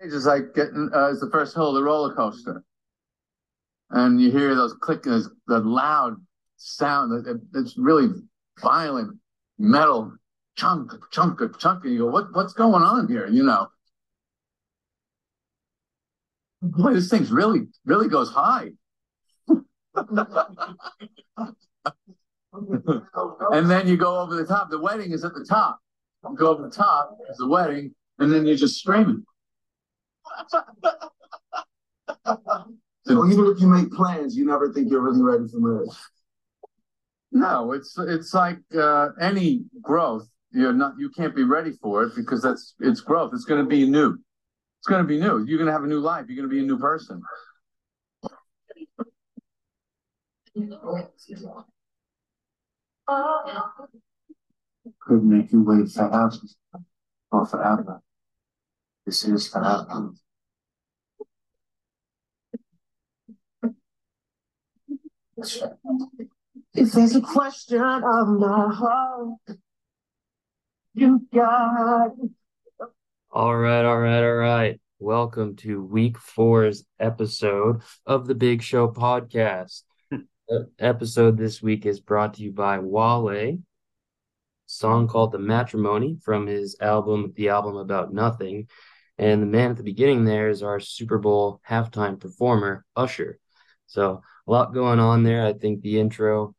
It's just like getting uh, it's the first hill of the roller coaster, and you hear those clicking, the loud sound. It's really violent metal chunk, chunk, chunk, and you go, what, what's going on here? You know, boy, this thing's really, really goes high. and then you go over the top. The wedding is at the top. You go over the top, is the wedding, and then you're just screaming. So even if you make plans, you never think you're really ready for marriage. No, it's it's like uh, any growth. You're not you can't be ready for it because that's it's growth. It's going to be new. It's going to be new. You're going to have a new life. You're going to be a new person. Could make you wait forever or forever. This is forever. If there's a question of my heart, you got. All right, all right, all right. Welcome to week four's episode of the Big Show podcast. the episode this week is brought to you by Wale, song called The Matrimony from his album, The Album About Nothing. And the man at the beginning there is our Super Bowl halftime performer, Usher. So a lot going on there. I think the intro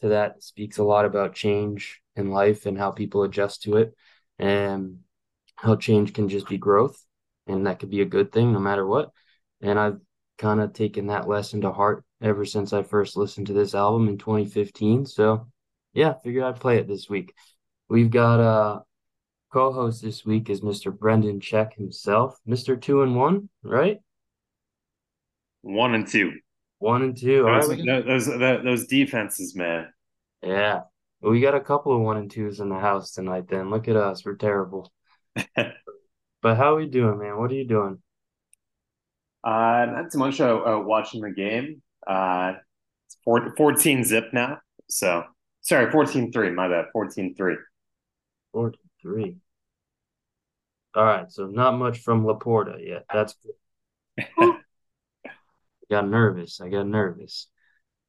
to that speaks a lot about change in life and how people adjust to it and how change can just be growth and that could be a good thing no matter what. And I've kind of taken that lesson to heart ever since I first listened to this album in 2015. So yeah, figured I'd play it this week. We've got a co-host this week is Mr. Brendan Check himself, Mr. Two and One, right? One and two. One and two. Those, right, those, those, those defenses, man. Yeah. We got a couple of one and twos in the house tonight then. Look at us. We're terrible. but how are we doing, man? What are you doing? Uh, not too much. Uh, uh watching the game. Uh, it's four, 14 zip now. So, sorry, 14 3. My bad. 14 3. 14 3. All right. So, not much from LaPorta yet. That's good. Got nervous. I got nervous.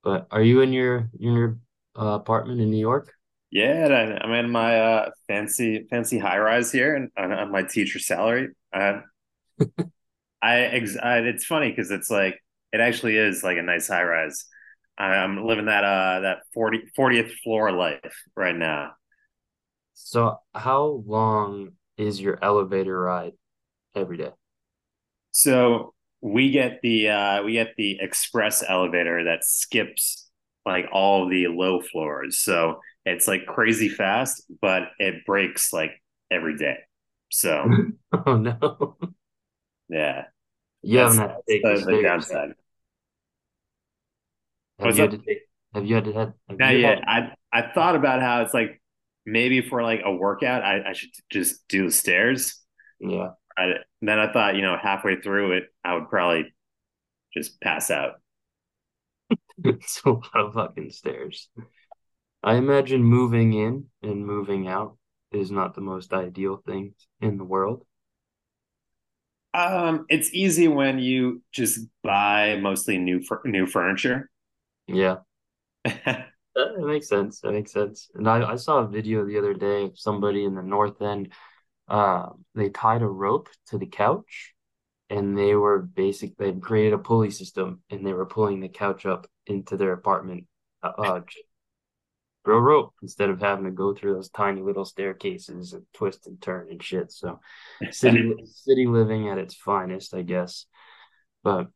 But are you in your in your uh, apartment in New York? Yeah, I'm in my uh, fancy fancy high rise here, on, on my teacher salary. Uh, I, ex- I, it's funny because it's like it actually is like a nice high rise. I'm living that uh that 40, 40th floor life right now. So, how long is your elevator ride every day? So we get the uh, we get the express elevator that skips like all the low floors. So it's like crazy fast, but it breaks like every day. So oh no. Yeah. You haven't had to take the, downside. Have What's you, had to take, have you had to have, have Not yet. Had... I I thought about how it's like maybe for like a workout I, I should just do the stairs. Yeah. I, then I thought, you know, halfway through it, I would probably just pass out. it's a lot of fucking stairs. I imagine moving in and moving out is not the most ideal thing in the world. Um, it's easy when you just buy mostly new new furniture. Yeah, that makes sense. That makes sense. And I, I saw a video the other day of somebody in the north end uh, they tied a rope to the couch and they were basic they created a pulley system and they were pulling the couch up into their apartment uh, uh real rope instead of having to go through those tiny little staircases and twist and turn and shit so. City city living at its finest i guess. But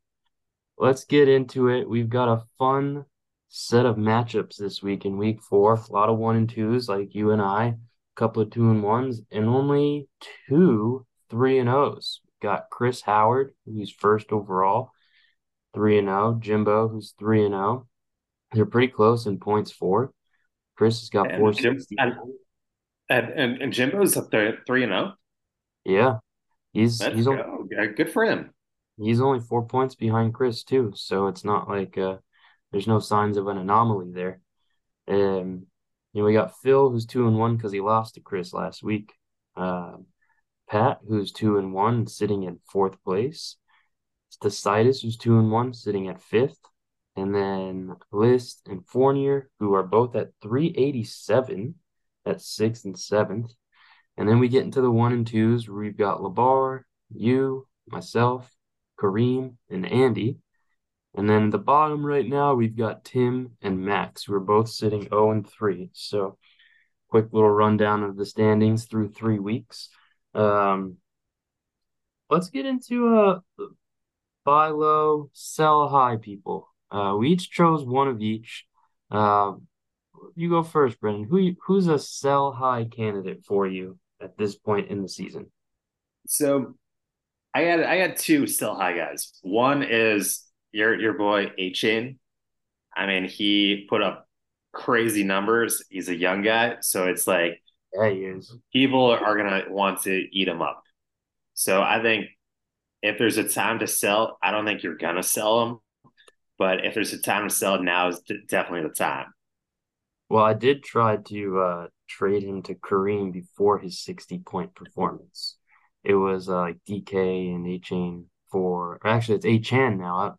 let's get into it. We've got a fun set of matchups this week in week four. A lot of one and twos like you and i couple of two and ones, and only two three and O's. Got Chris Howard, who's first overall, three and zero. Oh. Jimbo, who's three and zero. They're pretty close in points four. Chris has got four sixty. And, and, and Jimbo's up there three and zero. Oh? Yeah, he's Let's he's go. Only, good for him. He's only four points behind Chris too, so it's not like uh, there's no signs of an anomaly there. Um, you know, we got Phil, who's two and one because he lost to Chris last week. Uh, Pat, who's two and one, sitting in fourth place. Stasitis, who's two and one, sitting at fifth. And then List and Fournier, who are both at 387 at sixth and seventh. And then we get into the one and twos we've got Labar, you, myself, Kareem, and Andy. And then the bottom right now, we've got Tim and Max, who are both sitting 0 and 3. So, quick little rundown of the standings through three weeks. Um, let's get into uh, buy low, sell high people. Uh, we each chose one of each. Uh, you go first, Brendan. Who who's a sell high candidate for you at this point in the season? So, I got I got two sell high guys. One is your your boy Achane. I mean, he put up crazy numbers. He's a young guy, so it's like yeah, he is. People are gonna want to eat him up. So I think if there's a time to sell, I don't think you're gonna sell him. But if there's a time to sell, now is definitely the time. Well, I did try to uh, trade him to Kareem before his 60 point performance. It was uh, like DK and Achane for, actually, it's Achane now.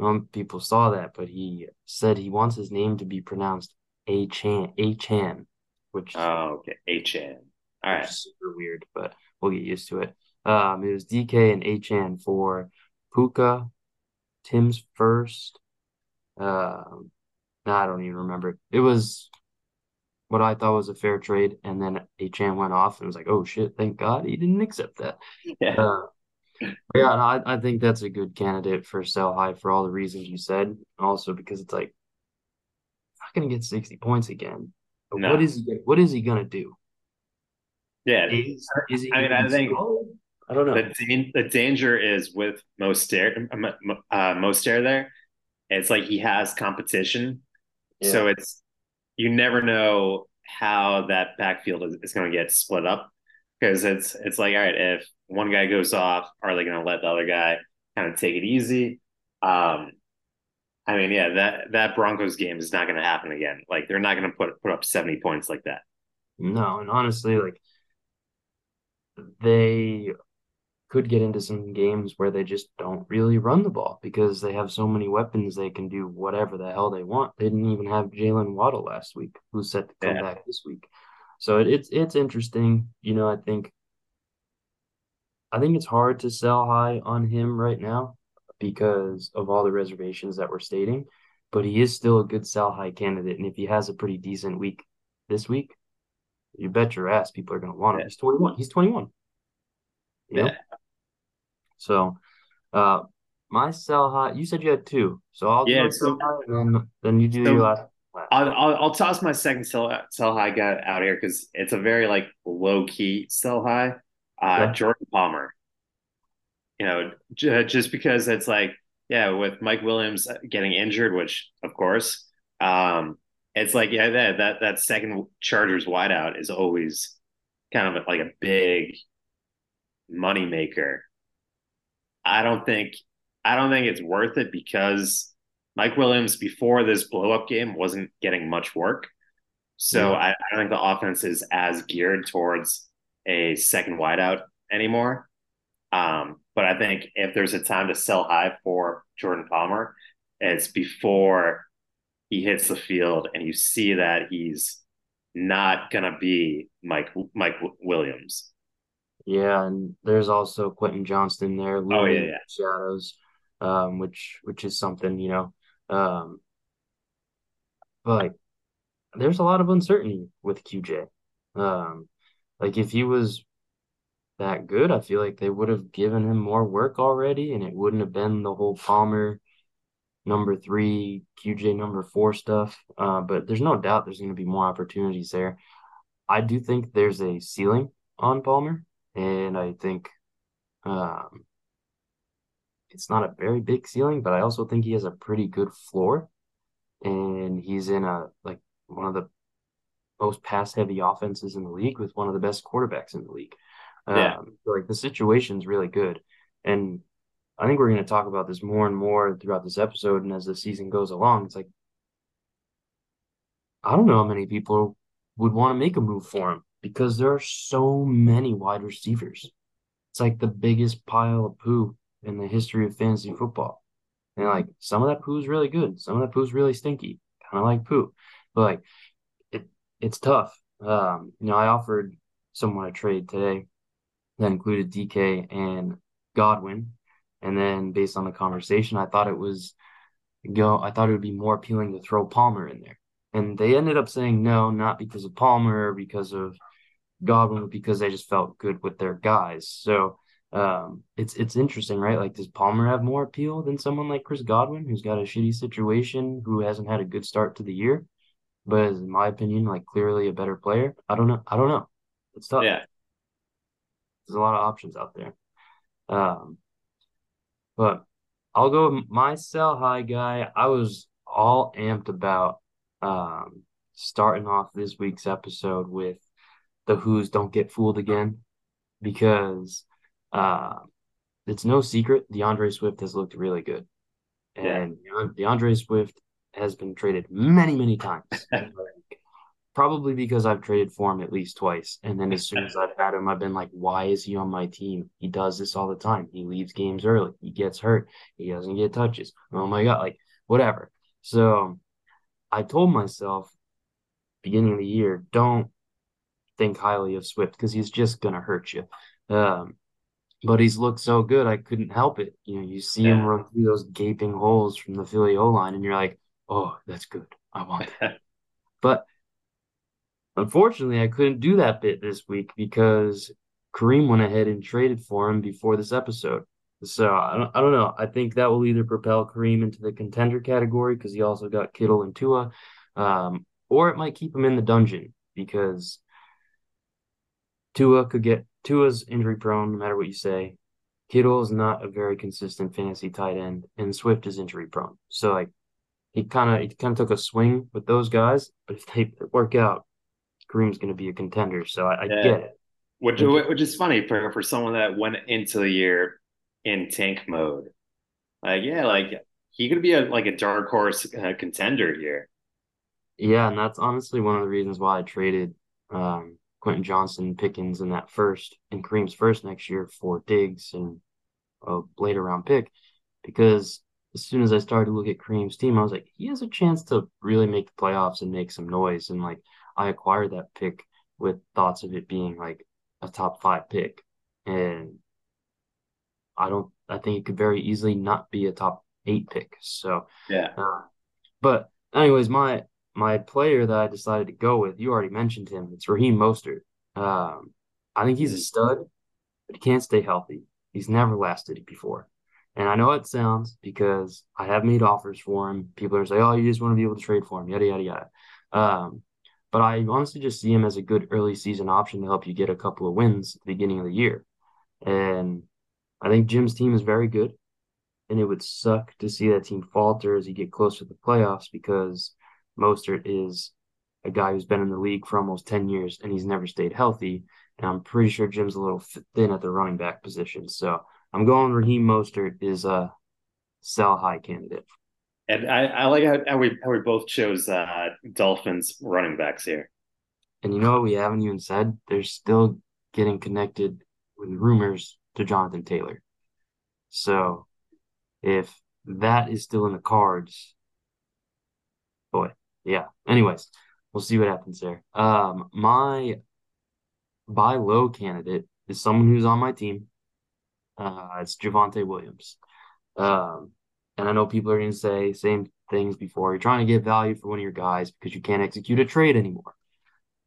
Um, people saw that, but he said he wants his name to be pronounced Achane, Achane, which oh okay, Achane. All right, super weird, but we'll get used to it. Um, it was DK and Achane for Puka, Tim's first. Um, no, I don't even remember. It was what I thought was a fair trade, and then Achane went off and was like, "Oh shit! Thank God he didn't accept that." Yeah. Uh, yeah, no, I, I think that's a good candidate for sell high for all the reasons you said. Also because it's like not gonna get 60 points again. But no. what is he what is he gonna do? Yeah. Is, is he I mean I think I don't know. The, the danger is with Mostert uh Mostert there. It's like he has competition. Yeah. So it's you never know how that backfield is, is going to get split up because it's it's like all right if one guy goes off are they going to let the other guy kind of take it easy um i mean yeah that that broncos game is not going to happen again like they're not going to put put up 70 points like that no and honestly like they could get into some games where they just don't really run the ball because they have so many weapons they can do whatever the hell they want. They didn't even have Jaylen Waddle last week, who's set to come yeah. back this week. So it, it's it's interesting. You know, I think I think it's hard to sell high on him right now because of all the reservations that we're stating, but he is still a good sell high candidate. And if he has a pretty decent week this week, you bet your ass people are going to want him. Yeah. He's 21. He's 21. Yeah. So, uh, my sell high, you said you had two. So I'll yeah, so, high and then, then you do so, your last. I'll, I'll, I'll toss my second sell sell high guy out here because it's a very like low key sell high. Uh, yeah. Jordan Palmer. You know, j- just because it's like yeah, with Mike Williams getting injured, which of course, um, it's like yeah, that that that second Chargers wideout is always kind of like a big money maker. I don't think I don't think it's worth it because Mike Williams before this blow up game wasn't getting much work. So I, I, don't think the offense is as geared towards a second wideout anymore. Um, but I think if there's a time to sell high for Jordan Palmer, it's before he hits the field and you see that he's not gonna be Mike Mike Williams. Yeah, and there's also Quentin Johnston there. Oh yeah, yeah. Shadows, um, which which is something you know um, but there's a lot of uncertainty with QJ. Um, like if he was that good, I feel like they would have given him more work already, and it wouldn't have been the whole Palmer number three, QJ number four stuff. Uh, but there's no doubt there's going to be more opportunities there. I do think there's a ceiling on Palmer, and I think um, it's not a very big ceiling, but I also think he has a pretty good floor. And he's in a like one of the most pass heavy offenses in the league with one of the best quarterbacks in the league. Yeah. Um, so like the situation's really good. And I think we're going to talk about this more and more throughout this episode. And as the season goes along, it's like, I don't know how many people would want to make a move for him because there are so many wide receivers. it's like the biggest pile of poo in the history of fantasy football. And like some of that poo is really good, some of that poo is really stinky, kind of like poo. But like it, it's tough. Um, you know, I offered someone a trade today that included DK and Godwin, and then based on the conversation, I thought it was go. I thought it would be more appealing to throw Palmer in there, and they ended up saying no, not because of Palmer, because of Godwin, because they just felt good with their guys. So um, it's it's interesting, right? Like, does Palmer have more appeal than someone like Chris Godwin, who's got a shitty situation, who hasn't had a good start to the year, but is, in my opinion, like clearly a better player? I don't know. I don't know. It's tough. Yeah, there's a lot of options out there. Um, but I'll go my sell high guy. I was all amped about um starting off this week's episode with the Who's don't get fooled again because uh, it's no secret D'Andre Swift has looked really good. And yeah. D'Andre Swift has been traded many, many times. Probably because I've traded for him at least twice. And then as soon as I've had him, I've been like, why is he on my team? He does this all the time. He leaves games early. He gets hurt. He doesn't get touches. Oh my God. Like, whatever. So I told myself beginning of the year, don't think highly of Swift because he's just going to hurt you. Um, but he's looked so good, I couldn't help it. You know, you see yeah. him run through those gaping holes from the Philly O line, and you're like, oh, that's good. I want that. but unfortunately, I couldn't do that bit this week because Kareem went ahead and traded for him before this episode. So I don't, I don't know. I think that will either propel Kareem into the contender category because he also got Kittle and Tua, um, or it might keep him in the dungeon because Tua could get Tua's injury prone, no matter what you say. Kittle is not a very consistent fantasy tight end, and Swift is injury prone. So like he kind of he kind of took a swing with those guys, but if they work out, Kareem's going to be a contender. So I, I yeah. get it. Which which is funny for for someone that went into the year in tank mode. Like yeah, like he could be a like a dark horse uh, contender here. Yeah, and that's honestly one of the reasons why I traded um, Quentin Johnston, Pickens in that first and Kareem's first next year for Diggs and a later round pick because as soon as I started to look at Kareem's team, I was like, he has a chance to really make the playoffs and make some noise. And like I acquired that pick with thoughts of it being like a top five pick. And I don't I think it could very easily not be a top eight pick. So yeah. Uh, but anyways, my my player that I decided to go with, you already mentioned him. It's Raheem Mostert. Um, I think he's a stud, but he can't stay healthy. He's never lasted before. And I know it sounds because I have made offers for him. People are saying, oh, you just want to be able to trade for him, yada, yada, yada. Um, but I honestly just see him as a good early season option to help you get a couple of wins at the beginning of the year. And I think Jim's team is very good. And it would suck to see that team falter as you get closer to the playoffs because Mostert is a guy who's been in the league for almost 10 years and he's never stayed healthy. And I'm pretty sure Jim's a little thin at the running back position. So I'm going Raheem Mostert is a sell high candidate. And I, I like how, how, we how we both chose uh, Dolphins running backs here. And you know what we haven't even said? They're still getting connected with rumors to Jonathan Taylor. So if that is still in the cards, yeah. Anyways, we'll see what happens there. Um, my buy low candidate is someone who's on my team. Uh, it's Javonte Williams. Um, and I know people are going to say same things before. You're trying to get value for one of your guys because you can't execute a trade anymore.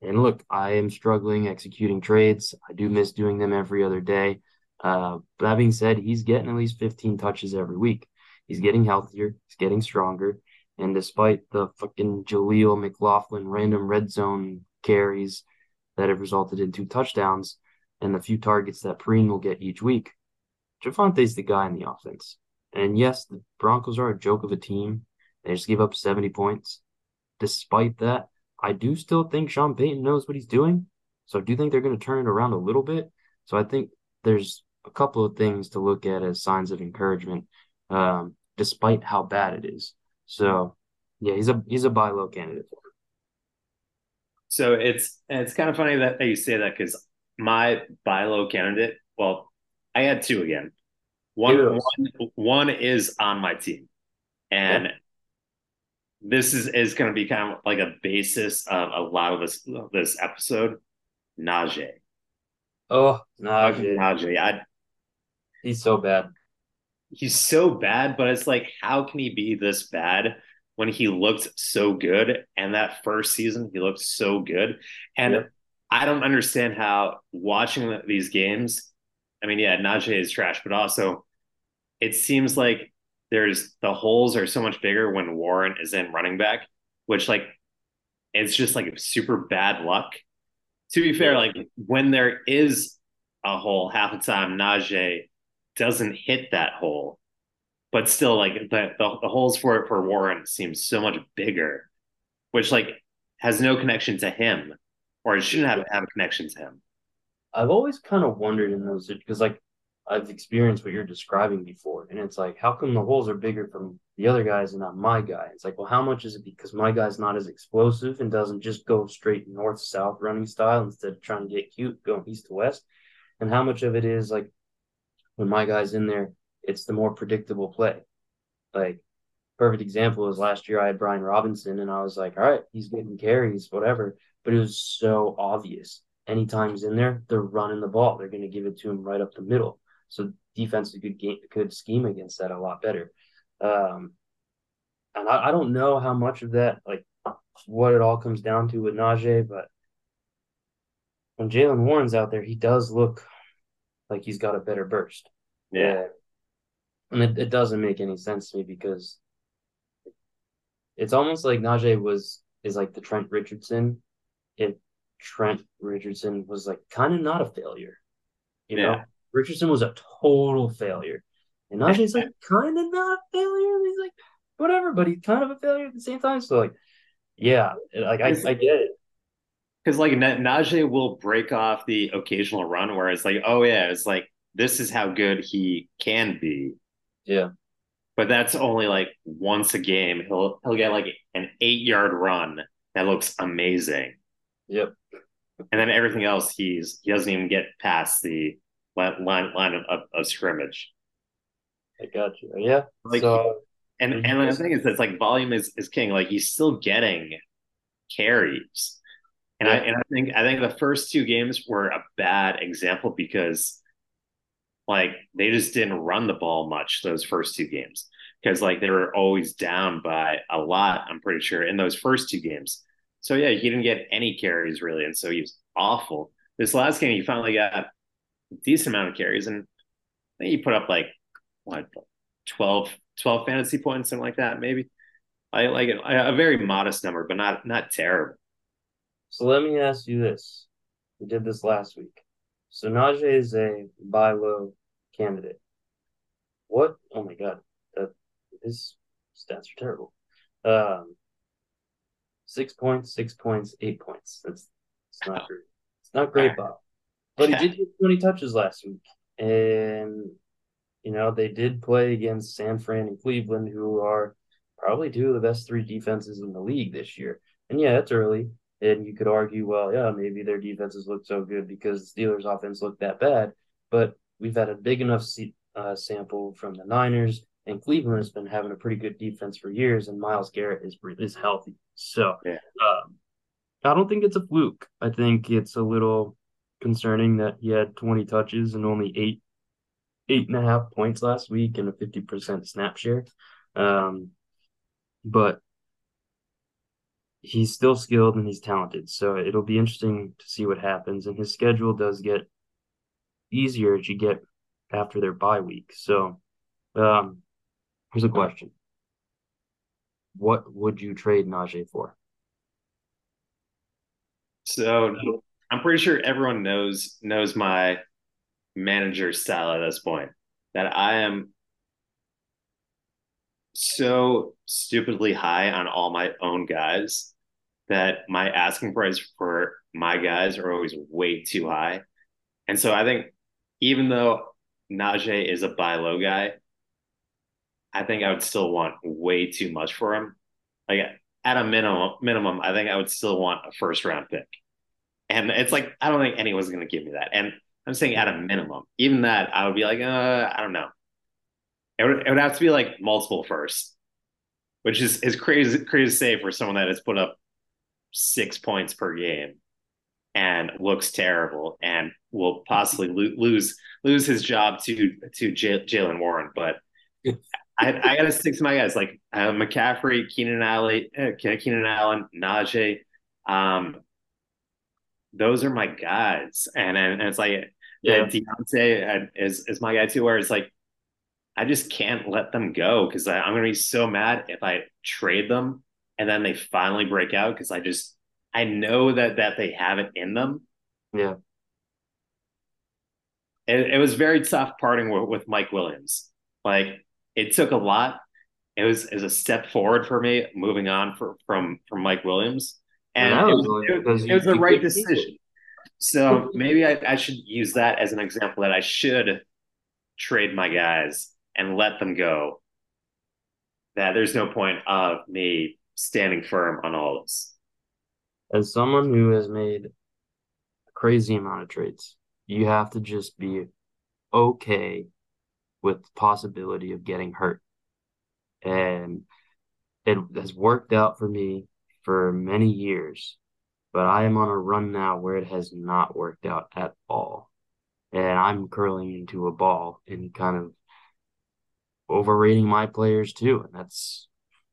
And look, I am struggling executing trades. I do miss doing them every other day. Uh, but that being said, he's getting at least 15 touches every week. He's getting healthier. He's getting stronger. And despite the fucking Jaleel McLaughlin random red zone carries that have resulted in two touchdowns and the few targets that Perine will get each week, Javonte's the guy in the offense. And yes, the Broncos are a joke of a team. They just give up 70 points. Despite that, I do still think Sean Payton knows what he's doing. So I do think they're going to turn it around a little bit. So I think there's a couple of things to look at as signs of encouragement, um, despite how bad it is. So yeah, he's a he's a buy low candidate. So it's it's kind of funny that you say that because my buy low candidate, well, I had two again. One, one, one is on my team, and yeah. this is is going to be kind of like a basis of a lot of this this episode. Najee. Oh, Najee. Najee. I, he's so bad. He's so bad, but it's like, how can he be this bad when he looked so good? And that first season, he looked so good. And yeah. I don't understand how watching these games. I mean, yeah, Najee is trash, but also it seems like there's the holes are so much bigger when Warren is in running back, which like it's just like super bad luck. To be fair, like when there is a hole, half the time Najee doesn't hit that hole, but still like the, the, the holes for for Warren seem so much bigger, which like has no connection to him or it shouldn't have, have a connection to him. I've always kind of wondered in those because like I've experienced what you're describing before, and it's like, how come the holes are bigger from the other guys and not my guy? It's like, well, how much is it because my guy's not as explosive and doesn't just go straight north south running style instead of trying to get cute going east to west? And how much of it is like when my guy's in there, it's the more predictable play. Like perfect example is last year I had Brian Robinson and I was like, all right, he's getting carries, whatever but it was so obvious. Anytime he's in there, they're running the ball. They're going to give it to him right up the middle. So defense could game could scheme against that a lot better. Um, and I, I don't know how much of that, like what it all comes down to with Najee, but when Jaylen Warren's out there, he does look like he's got a better burst. Yeah. And it, it doesn't make any sense to me because it's almost like Najee was is like the Trent Richardson if Trent Richardson was like kind of not a failure. You yeah. know, Richardson was a total failure. And Najee's like kind of not a failure. He's like, whatever, but he's kind of a failure at the same time. So like, yeah, like I, I get it. Because like Najee will break off the occasional run where it's like, oh yeah, it's like this is how good he can be. Yeah. But that's only like once a game. He'll he'll get like an eight yard run that looks amazing. Yep. And then everything else, he's he doesn't even get past the line line, line of, of, of, scrimmage. I got you. Yeah. Like, so, and and mm-hmm. the thing is, it's like volume is is king. Like he's still getting carries, and yeah. I and I think I think the first two games were a bad example because like they just didn't run the ball much those first two games because like they were always down by a lot. I'm pretty sure in those first two games. So yeah, he didn't get any carries really, and so he was awful. This last game, he finally got a decent amount of carries, and I think he put up like what 12, 12 fantasy points, something like that, maybe. I like it, a very modest number, but not not terrible. So let me ask you this: We did this last week. So Najee is a buy low candidate. What? Oh my god, that his stats are terrible. Um, six points, six points, eight points. That's it's not great. It's not great, Bob. But he did get 20 touches last week. And you know, they did play against San Fran and Cleveland, who are probably two of the best three defenses in the league this year. And yeah, it's early. And you could argue, well, yeah, maybe their defenses look so good because the Steelers' offense looked that bad. But we've had a big enough uh, sample from the Niners and Cleveland has been having a pretty good defense for years, and Myles Garrett is is healthy. So yeah. um, I don't think it's a fluke. I think it's a little concerning that he had 20 touches and only eight eight and a half points last week and a 50% snap share. Um, but he's still skilled and he's talented. So it'll be interesting to see what happens. And his schedule does get easier as you get after their bye week. So um, Here's a question. What would you trade Najee for? So I'm pretty sure everyone knows knows my manager style at this point. That I am so stupidly high on all my own guys that my asking price for my guys are always way too high. And so I think even though Najee is a buy low guy, I think I would still want way too much for him. Like at a minimum, minimum, I think I would still want a first round pick. And it's like I don't think anyone's going to give me that. And I'm saying at a minimum. Even that, I would be like, uh, I don't know. It would, it would have to be like multiple first, which is is crazy crazy to say for someone that has put up six points per game and looks terrible and will possibly lo- lose lose his job to to J- Jaylen Warren. But I, I got to stick to my guys like uh, McCaffrey, Keenan Allen, uh, Keenan Allen, Najee. Um, those are my guys, and and, and it's like yeah. Diontae is is my guy too. Where it's like I just can't let them go because I'm gonna be so mad if I trade them and then they finally break out because I just I know that that they have it in them. Yeah. It, it was very tough parting with, with Mike Williams. Like it took a lot. It was as a step forward for me moving on for, from from Mike Williams, and it was, it, it was the right decision. So maybe I, I should use that as an example that I should trade my guys and let them go. That there's no point of me standing firm on all this. As someone who has made a crazy amount of trades, you have to just be okay with the possibility of getting hurt. And it has worked out for me for many years, but I am on a run now where it has not worked out at all. And I'm curling into a ball and kind of overrating my players too. And that's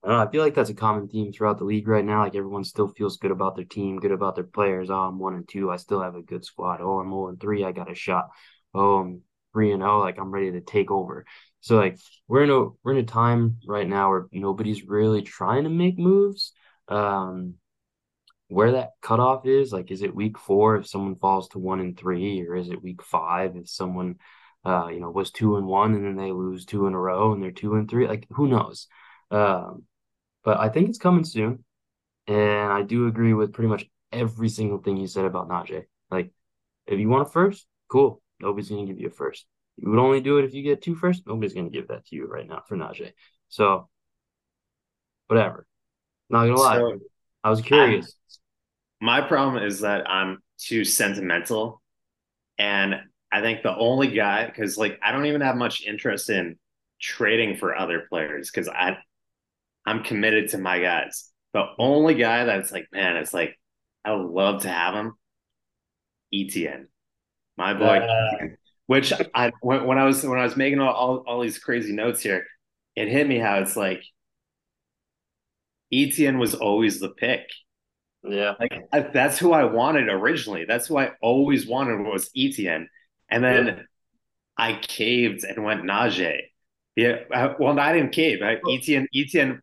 I, know, I feel like that's a common theme throughout the league right now. Like everyone still feels good about their team, good about their players. Oh, I'm one and two. I still have a good squad. Oh, I'm one and three. I got a shot. Oh, I'm three and oh, like I'm ready to take over. So like we're in a we're in a time right now where nobody's really trying to make moves. Um where that cutoff is, like is it week four if someone falls to one and three, or is it week five if someone uh, you know, was two and one and then they lose two in a row and they're two and three. Like who knows? Um, but I think it's coming soon. And I do agree with pretty much every single thing you said about Najee. Like, if you want a first, cool. Nobody's going to give you a first. You would only do it if you get two first. Nobody's going to give that to you right now for Najee. So, whatever. Not to lie. So, I was curious. I'm, my problem is that I'm too sentimental. And I think the only guy, because like I don't even have much interest in trading for other players because I I'm committed to my guys. The only guy that's like, man, it's like I would love to have him. ETN, my boy. Uh, which I when, when, I was when I was making all, all, all these crazy notes here, it hit me how it's like ETN was always the pick. Yeah, like I, that's who I wanted originally. That's who I always wanted was ETN, and then yeah. I caved and went Najee. Yeah, well, I didn't cave. I, ETN ETN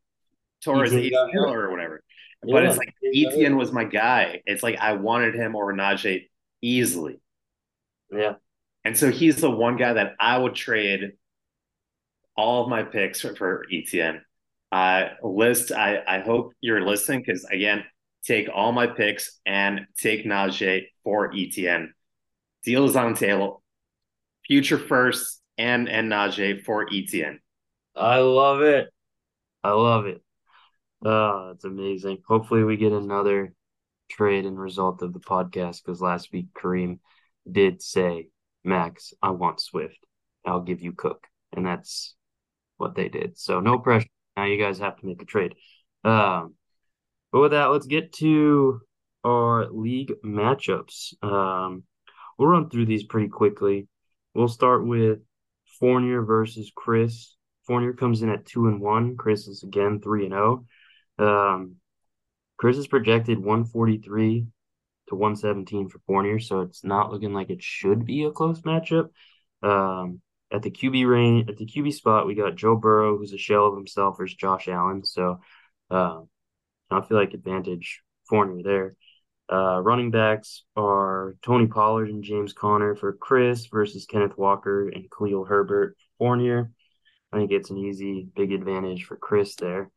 Torres ACL or whatever. But yeah, it's like ETN was my guy. It's like I wanted him over Najee easily. Yeah. And so he's the one guy that I would trade all of my picks for, for ETN. Uh, list, I, I hope you're listening because, again, take all my picks and take Najee for ETN. Deal is on table. Future first and and Najee for ETN. I love it. I love it. Oh, that's amazing. Hopefully, we get another trade and result of the podcast because last week Kareem did say, Max, I want Swift. I'll give you Cook. And that's what they did. So, no pressure. Now you guys have to make a trade. Um, but with that, let's get to our league matchups. Um, we'll run through these pretty quickly. We'll start with Fournier versus Chris. Fournier comes in at two and one. Chris is again three and zero. Oh. Um, Chris is projected 143 to 117 for Fournier, so it's not looking like it should be a close matchup. Um, at the QB range, at the QB spot, we got Joe Burrow, who's a shell of himself, versus Josh Allen. So uh, I feel like advantage Fournier there. Uh, running backs are Tony Pollard and James Conner for Chris versus Kenneth Walker and Khalil Herbert for Fournier. I think it's an easy, big advantage for Chris there.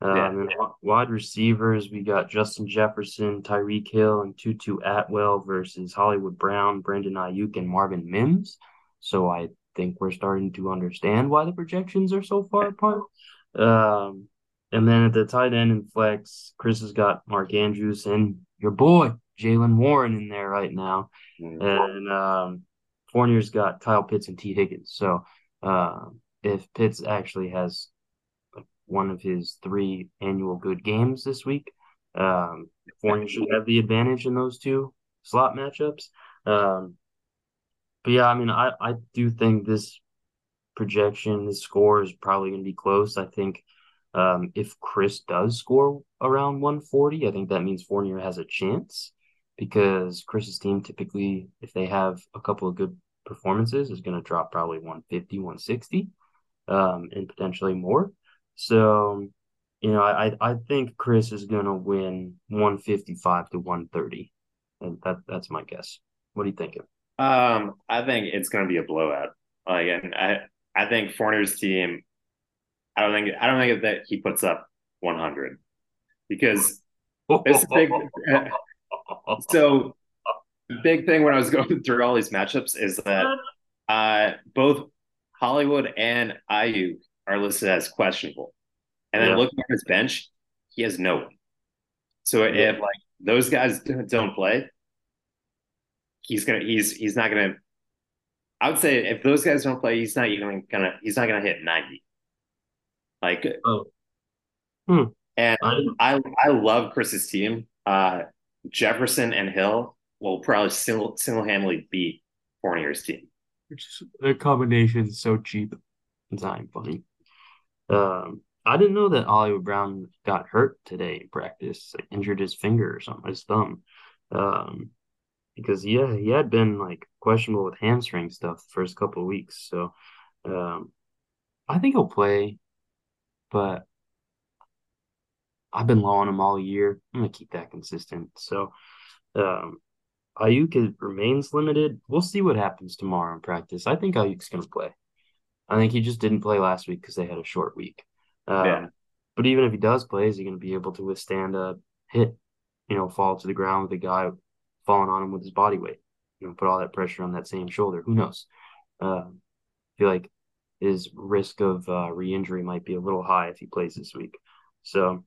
Um, yeah. And wide receivers, we got Justin Jefferson, Tyreek Hill, and Tutu Atwell versus Hollywood Brown, Brandon Aiyuk, and Marvin Mims. So I think we're starting to understand why the projections are so far apart. Um, and then at the tight end and flex, Chris has got Mark Andrews and your boy Jaylen Warren in there right now. Mm-hmm. And um, Fournier's got Kyle Pitts and Tee Higgins. So uh, if Pitts actually has one of his three annual good games this week, um, Fournier should have the advantage in those two slot matchups. Um, but yeah, I mean, I, I do think this projection, this score is probably going to be close. I think um, if Chris does score around 140, I think that means Fournier has a chance because Chris's team typically, if they have a couple of good performances, is going to drop probably 150, 160, um, and potentially more. So, you know, I I think Chris is going to win 155 to 130, and that that's my guess. What are you thinking? Um, I think it's going to be a blowout. Like, and I I think Fournier's team. I don't think I don't think that he puts up 100 because it's a big. so the big thing when I was going through all these matchups is that uh, both Hollywood and Aiyuk are listed as questionable, and then yeah. looking at his bench, he has no one. So yeah. if like those guys don't play, he's gonna he's he's not gonna. I would say if those guys don't play, he's not even gonna he's not gonna hit ninety. Like, oh. Hmm. and I I love Chris's team. Uh, Jefferson and Hill will probably single single handedly beat Fournier's team. The combination is so cheap. It's not funny. Um, I didn't know that Hollywood Brown got hurt today in practice, like injured his finger or something, his thumb. Um, because yeah, he had been like questionable with hamstring stuff the first couple of weeks. So, um, I think he'll play, but I've been low on him all year. I'm gonna keep that consistent. So, um, Aiyuk remains limited. We'll see what happens tomorrow in practice. I think Aiyuk's gonna play. I think he just didn't play last week because they had a short week. Um, yeah. But even if he does play, is he going to be able to withstand a hit? You know, fall to the ground with a guy falling on him with his body weight. You know, put all that pressure on that same shoulder. Who knows? Uh, I feel like his risk of uh, re-injury might be a little high if he plays this week. So,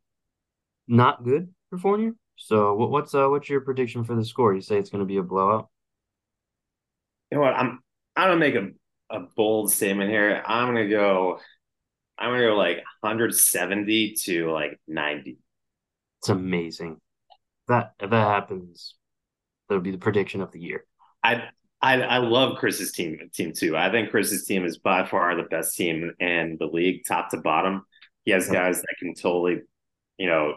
not good for Fournier. So, what, what's uh, what's your prediction for the score? You say it's going to be a blowout. You know what? I'm I'm gonna make a a bold statement here. I'm gonna go. I'm gonna go like 170 to like 90. It's amazing. That if that happens, that'll be the prediction of the year. I I, I love Chris's team team too. I think Chris's team is by far the best team in the league, top to bottom. He has guys that can totally, you know,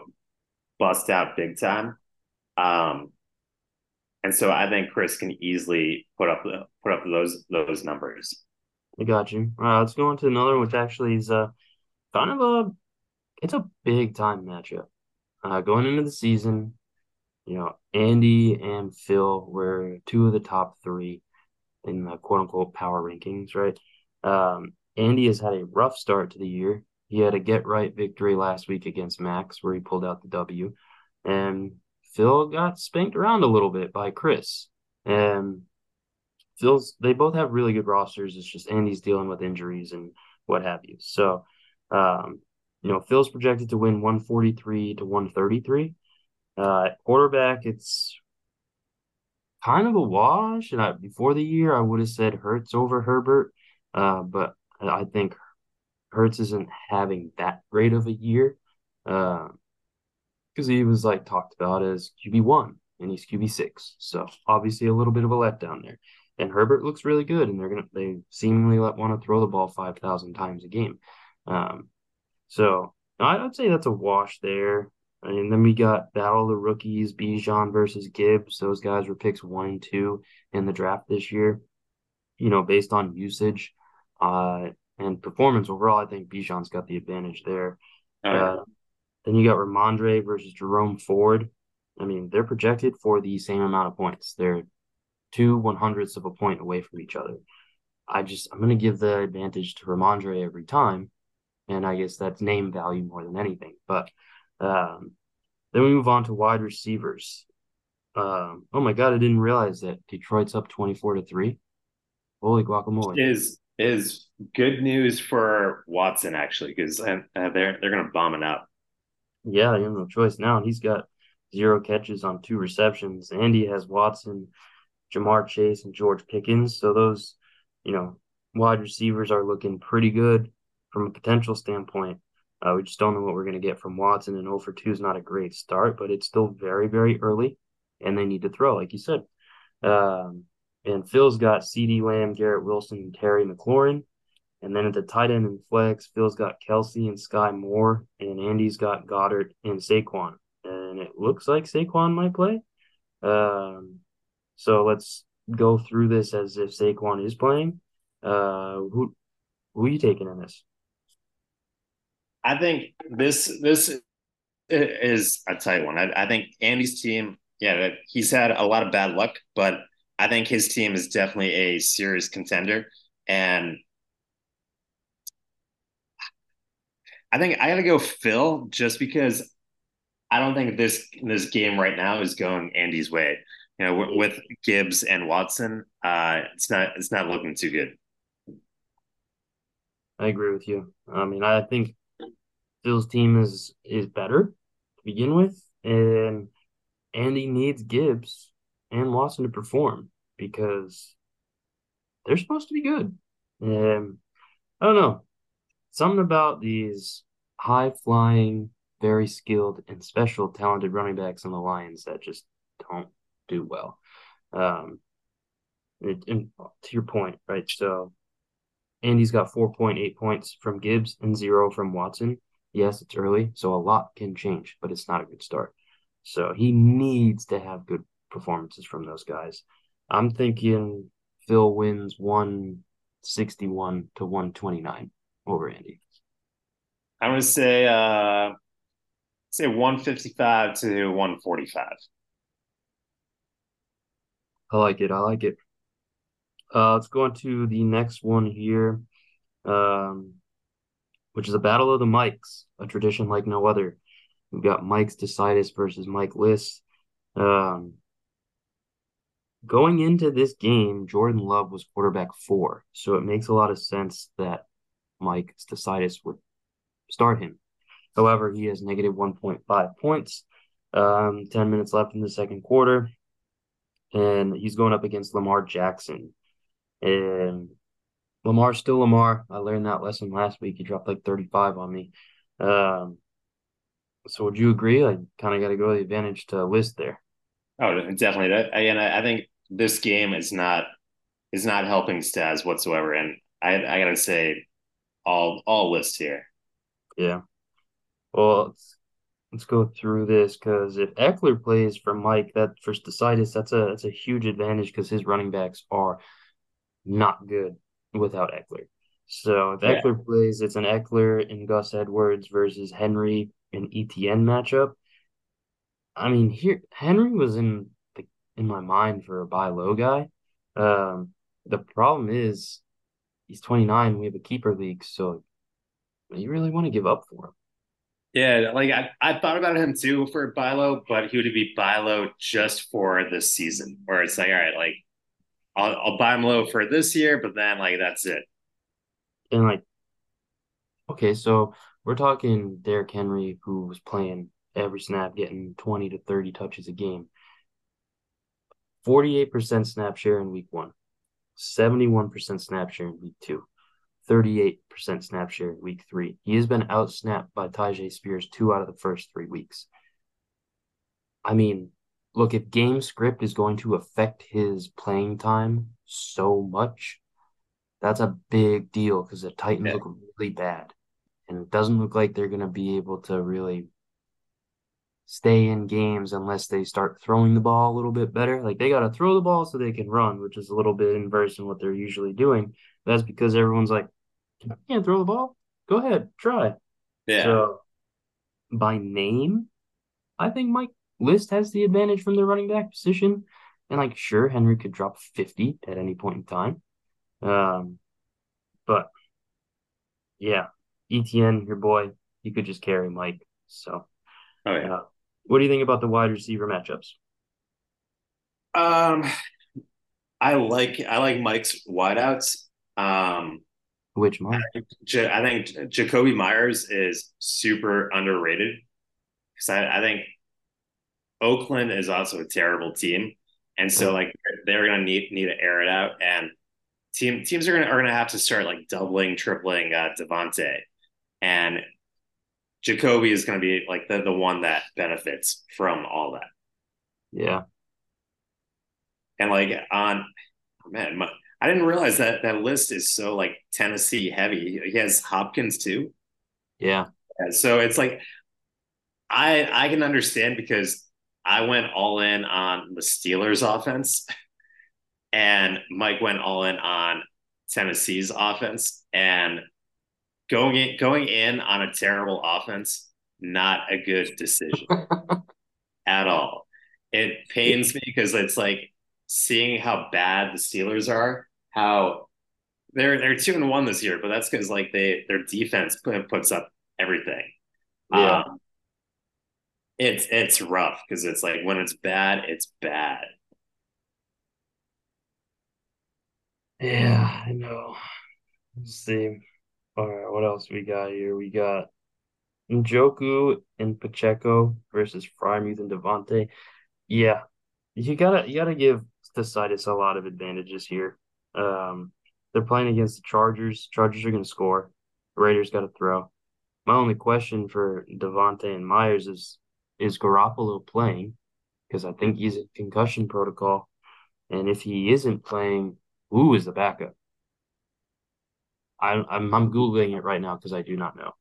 bust out big time. Um, and so I think Chris can easily put up the put up those those numbers. I got you. All right, let's go on to another, one, which actually is uh kind of a it's a big time matchup. Uh, going into the season, you know, Andy and Phil were two of the top three in the quote unquote power rankings, right? Um, Andy has had a rough start to the year. He had a get right victory last week against Max, where he pulled out the W, and Phil got spanked around a little bit by Chris. And Phil's they both have really good rosters. It's just Andy's dealing with injuries and what have you. So, um, you know, Phil's projected to win 143 to 133. Uh, quarterback, it's kind of a wash. And I, before the year, I would have said Hurts over Herbert, uh, but I think Hurts isn't having that great of a year because uh, he was like talked about as QB one and he's QB six, so obviously a little bit of a letdown there. And Herbert looks really good, and they're gonna they seemingly want to throw the ball five thousand times a game. Um, so I'd say that's a wash there. And then we got Battle of the Rookies, Bijan versus Gibbs. Those guys were picks one and two in the draft this year. You know, based on usage uh, and performance overall, I think Bijan's got the advantage there. Uh, then you got Rhamondre versus Jerome Ford. I mean, they're projected for the same amount of points. They're two one hundredths of a point away from each other. I just I'm gonna give the advantage to Rhamondre every time, and I guess that's name value more than anything. But um, then we move on to wide receivers. Um, oh my god, I didn't realize that Detroit's up twenty four to three. Holy guacamole! Is is good news for Watson actually because uh, they're they're gonna bomb it out. Yeah, you have no choice now. He's got zero catches on two receptions. Andy has Watson Ja'Marr Chase and George Pickens. So those, you know, wide receivers are looking pretty good from a potential standpoint. Uh, we just don't know what we're going to get from Watson, and 0 for 2 is not a great start, but it's still very, very early, and they need to throw, like you said. Um, and Phil's got CeeDee Lamb, Garrett Wilson, and Terry McLaurin. And then at the tight end and flex, Phil's got Kelce and Sky Moore, and Andy's got Goedert and Saquon. And it looks like Saquon might play. Um, so let's go through this as if Saquon is playing. Uh, who who are you taking in this? I think this this is a tight one. I, I think Andy's team, yeah, he's had a lot of bad luck, but I think his team is definitely a serious contender. And I think I got to go Phil just because I don't think this this game right now is going Andy's way. You know, with Gibbs and Watson, uh, it's not it's not looking too good. I agree with you. I mean, I think Phil's team is is better to begin with, and Andy needs Gibbs and Watson to perform because they're supposed to be good. And I don't know. Something about these high flying, very skilled, and special talented running backs on the Lions that just don't do well. Um, and, and to your point, right? So Andy's got 4.8 points from Gibbs and zero from Watson. Yes, it's early, so a lot can change, but it's not a good start. So he needs to have good performances from those guys. I'm thinking Phil wins 161 to 129 over Andy. I'm gonna say uh say 155 to 145. I like it. I like it. Uh, let's go on to the next one here, um, which is a battle of the mics, a tradition like no other. We've got Mike's Decidus versus Mike Liss. Um, going into this game, Jordan Love was quarterback four, so it makes a lot of sense that Mike Decidus would start him. However, he has negative 1.5 points. Um, 10 minutes left in the second quarter, and he's going up against Lamar Jackson. And Lamar's still Lamar. I learned that lesson last week. He dropped like 35 on me. Um, so would you agree? I kind of got to go to the advantage to list there. Oh, definitely. That again, I, I think this game is not is not helping Staz whatsoever, and I I gotta say, all all list here. Yeah. Well, let's, let's go through this because if Ekeler plays for Mike, that for Decidus, that's a that's a huge advantage because his running backs are not good without Ekeler. So if yeah. Ekeler plays, it's an Ekeler and Gus Edwards versus Henry and ETN matchup. I mean, here Henry was in the in my mind for a buy low guy. Um, the problem is he's 29. We have a keeper league, so you really want to give up for him. Yeah, like I, I thought about him too for buy low, but he would be buy low just for this season, where it's like, all right, like I'll, I'll buy them low for this year, but then like that's it. And like, okay, so we're talking Derrick Henry, who was playing every snap, getting 20 to 30 touches a game. 48% snap share in week one, 71% snap share in week two, 38% snap share in week three. He has been outsnapped by Tyjae Spears two out of the first three weeks. I mean, look, if game script is going to affect his playing time so much, that's a big deal because the Titans yeah. look really bad. And it doesn't look like they're going to be able to really stay in games unless they start throwing the ball a little bit better. Like they got to throw the ball so they can run, which is a little bit inverse in what they're usually doing. That's because everyone's like, you can't throw the ball. Go ahead, try. Yeah. So by name, I think Mike List has the advantage from the running back position. And like, sure, Henry could drop 50 at any point in time. Um, but yeah, ETN, your boy, he could just carry Mike. So, oh, yeah. Uh, what do you think about the wide receiver matchups? Um, I like I like Mike's wideouts. Um, which Mike? I think, I think Jakobi Meyers is super underrated because I, I think Oakland is also a terrible team, and so like they're gonna need need to air it out, and team teams are gonna are gonna have to start like doubling, tripling uh, Davante, and Jakobi is gonna be like the the one that benefits from all that. Yeah, and like on oh man, my, I didn't realize that that list is so like Tennessee heavy. He has Hopkins too. Yeah. yeah so it's like I I can understand because I went all in on the Steelers offense and Mike went all in on Tennessee's offense and going in going in on a terrible offense not a good decision at all. It pains me because it's like seeing how bad the Steelers are, how they're they're two and one this year, but that's because like they their defense puts up everything. Yeah. Um, it's it's rough because it's like when it's bad, it's bad. Yeah, I know. Let's see. All right, what else we got here? We got Njoku and Pacheco versus Freiermuth and Davante. Yeah, you gotta you gotta give Stesitis a lot of advantages here. Um, they're playing against the Chargers. Chargers are gonna score. The Raiders got to throw. My only question for Devontae and Meyers is is Garoppolo playing? Because I think he's in concussion protocol, and if he isn't playing, who is the backup? I'm I'm, I'm googling it right now because I do not know.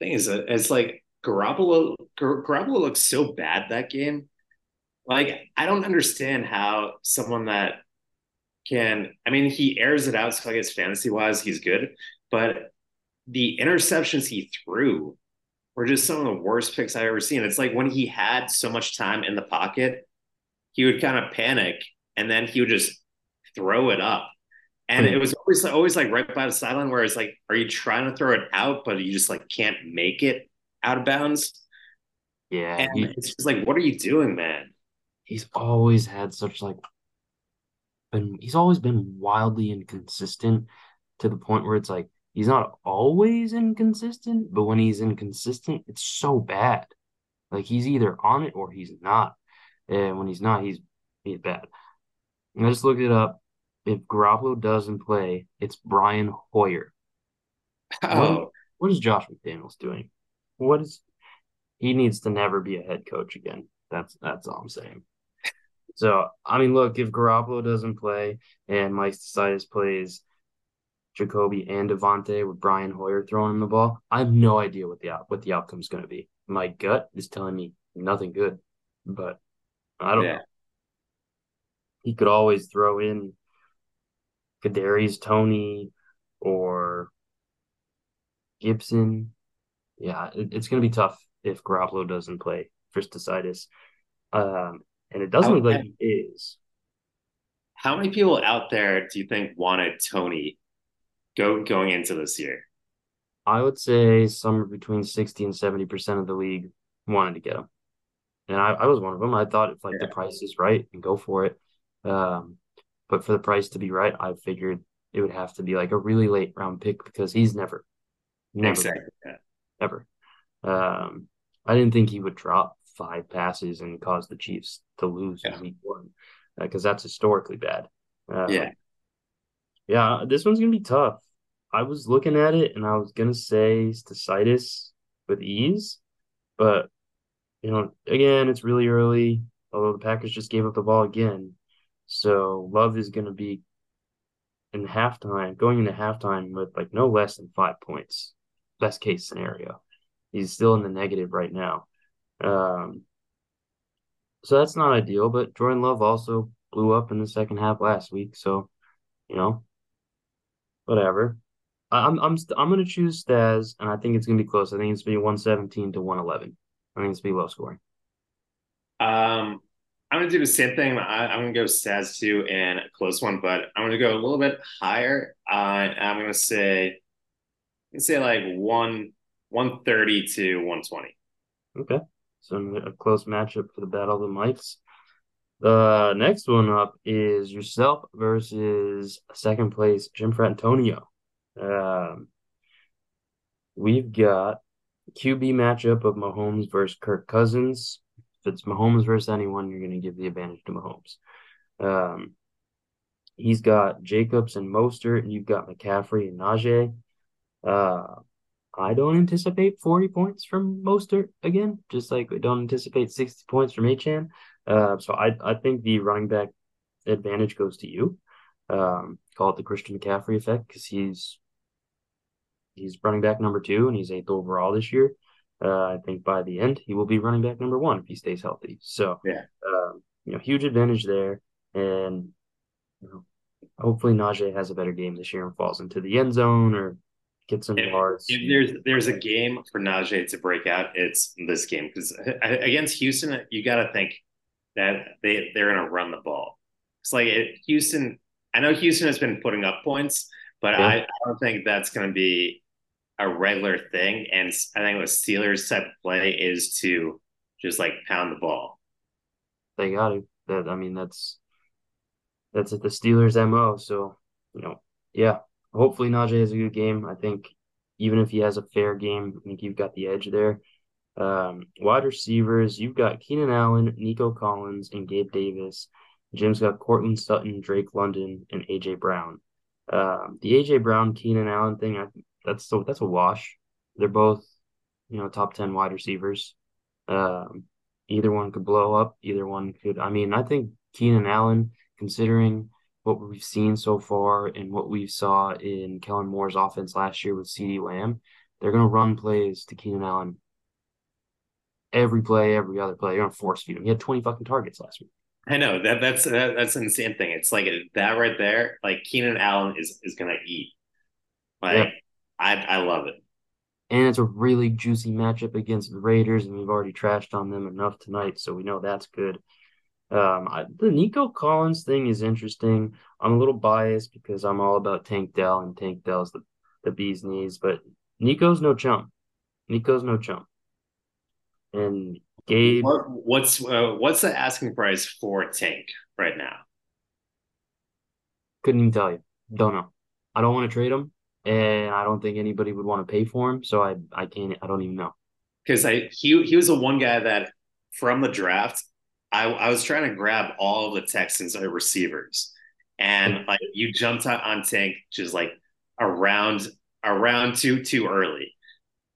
Thing is, uh, it's like Garoppolo. Garoppolo looks so bad that game. Like I don't understand how someone that can. I mean, he airs it out, so I guess fantasy wise, he's good. But the interceptions he threw were just some of the worst picks I've ever seen. It's like when he had so much time in the pocket, he would kind of panic and then he would just throw it up. And hmm. it was always always like right by the sideline where it's like, are you trying to throw it out, but you just like can't make it out of bounds? Yeah. And he, it's just like, what are you doing, man? He's always had such like been he's always been wildly inconsistent to the point where it's like he's not always inconsistent, but when he's inconsistent, it's so bad. Like he's either on it or he's not. And when he's not, he's he's bad. And I just looked it up. If Garoppolo doesn't play, it's Brian Hoyer. Oh. What, what is Josh McDaniels doing? What is he needs to never be a head coach again. That's that's all I'm saying. So I mean, look, if Garoppolo doesn't play and Mike Stesitis plays Jakobi and Davante with Brian Hoyer throwing him the ball, I have no idea what the out what the outcome is going to be. My gut is telling me nothing good, but I don't yeah. know. He could always throw in Kadarius Toney or Gibson. Yeah, it, it's going to be tough if Garoppolo doesn't play for. Um, and it doesn't look like he is. How many people out there do you think wanted Toney go going into this year? I would say somewhere between sixty and seventy percent of the league wanted to get him, and I, I was one of them. I thought if like yeah. the price is right and go for it. Um, but for the price to be right, I figured it would have to be like a really late round pick because he's never, never, exactly. yeah. ever. Um, I didn't think he would drop five passes and cause the Chiefs to lose yeah. week one because uh, that's historically bad. Uh, yeah. Yeah, this one's gonna be tough. I was looking at it and I was gonna say Stesitis with ease, but you know, again, it's really early. Although the Packers just gave up the ball again, so Love is gonna be in halftime, going into halftime with like no less than five points. Best case scenario. He's still in the negative right now. Um, so that's not ideal, but Jordan Love also blew up in the second half last week. So, you know, whatever. I'm I'm I'm gonna choose Staz, and I think it's gonna be close. I think it's gonna be 117 to 111. I think it's gonna be low scoring. Um, I'm gonna do the same thing. I, am gonna go Staz too and a close one, but I'm gonna go a little bit higher. Uh, I'm gonna say, I'm gonna say like one 130 to 120. Okay. So a close matchup for the Battle of the Mics. The next one up is yourself versus second place Jim Fratantonio. Um, we've got QB matchup of Mahomes versus Kirk Cousins. if it's Mahomes versus anyone, you're going to give the advantage to Mahomes. Um, he's got Jacobs and Mostert, and you've got McCaffrey and Najee. Uh, I don't anticipate 40 points from Mostert again, just like we don't anticipate 60 points from Achane. Uh, so I I think the running back advantage goes to you. Um, call it the Christian McCaffrey effect because he's he's running back number two and he's eighth overall this year. Uh, I think by the end he will be running back number one if he stays healthy. So yeah, um, you know, huge advantage there, and you know, hopefully Najee has a better game this year and falls into the end zone or gets some yards. If there's there's a game for Najee to break out, it's this game because against Houston, you got to think that they they're going to run the ball. It's like it, Houston. I know Houston has been putting up points, but yeah. I, I don't think that's going to be a regular thing. And I think the Steelers' set play is to just like pound the ball. They got it. That I mean, that's that's at the Steelers' mo. So you know, yeah. Hopefully Najee has a good game. I think even if he has a fair game, I think you've got the edge there. Um, wide receivers, you've got Keenan Allen, Nico Collins, and Gabe Davis. Jim's got Courtland Sutton, Drake London, and AJ Brown. Um, the AJ Brown Keenan Allen thing, I, that's that's a wash. They're both, you know, top ten wide receivers. Um, either one could blow up. Either one could. I mean, I think Keenan Allen, considering what we've seen so far and what we saw in Kellen Moore's offense last year with CeeDee Lamb, they're gonna run plays to Keenan Allen every play, every other play. You're gonna force feed him. He had 20 fucking targets last week. I know that that's that, that's an insane thing. It's like that right there. Like Keenan Allen is is gonna eat. Like yeah. I I love it. And it's a really juicy matchup against the Raiders, and we've already trashed on them enough tonight, so we know that's good. Um, I, the Nico Collins thing is interesting. I'm a little biased because I'm all about Tank Dell, and Tank Dell's the the bee's knees, but Nico's no chump. Nico's no chump. And Gabe, what, what's uh, what's the asking price for Tank right now? Couldn't even tell you. Don't know. I don't want to trade him, and I don't think anybody would want to pay for him. So I I can't. I don't even know. Because I he he was the one guy that from the draft, I I was trying to grab all the Texans receivers, and like you jumped on Tank just like around around too too early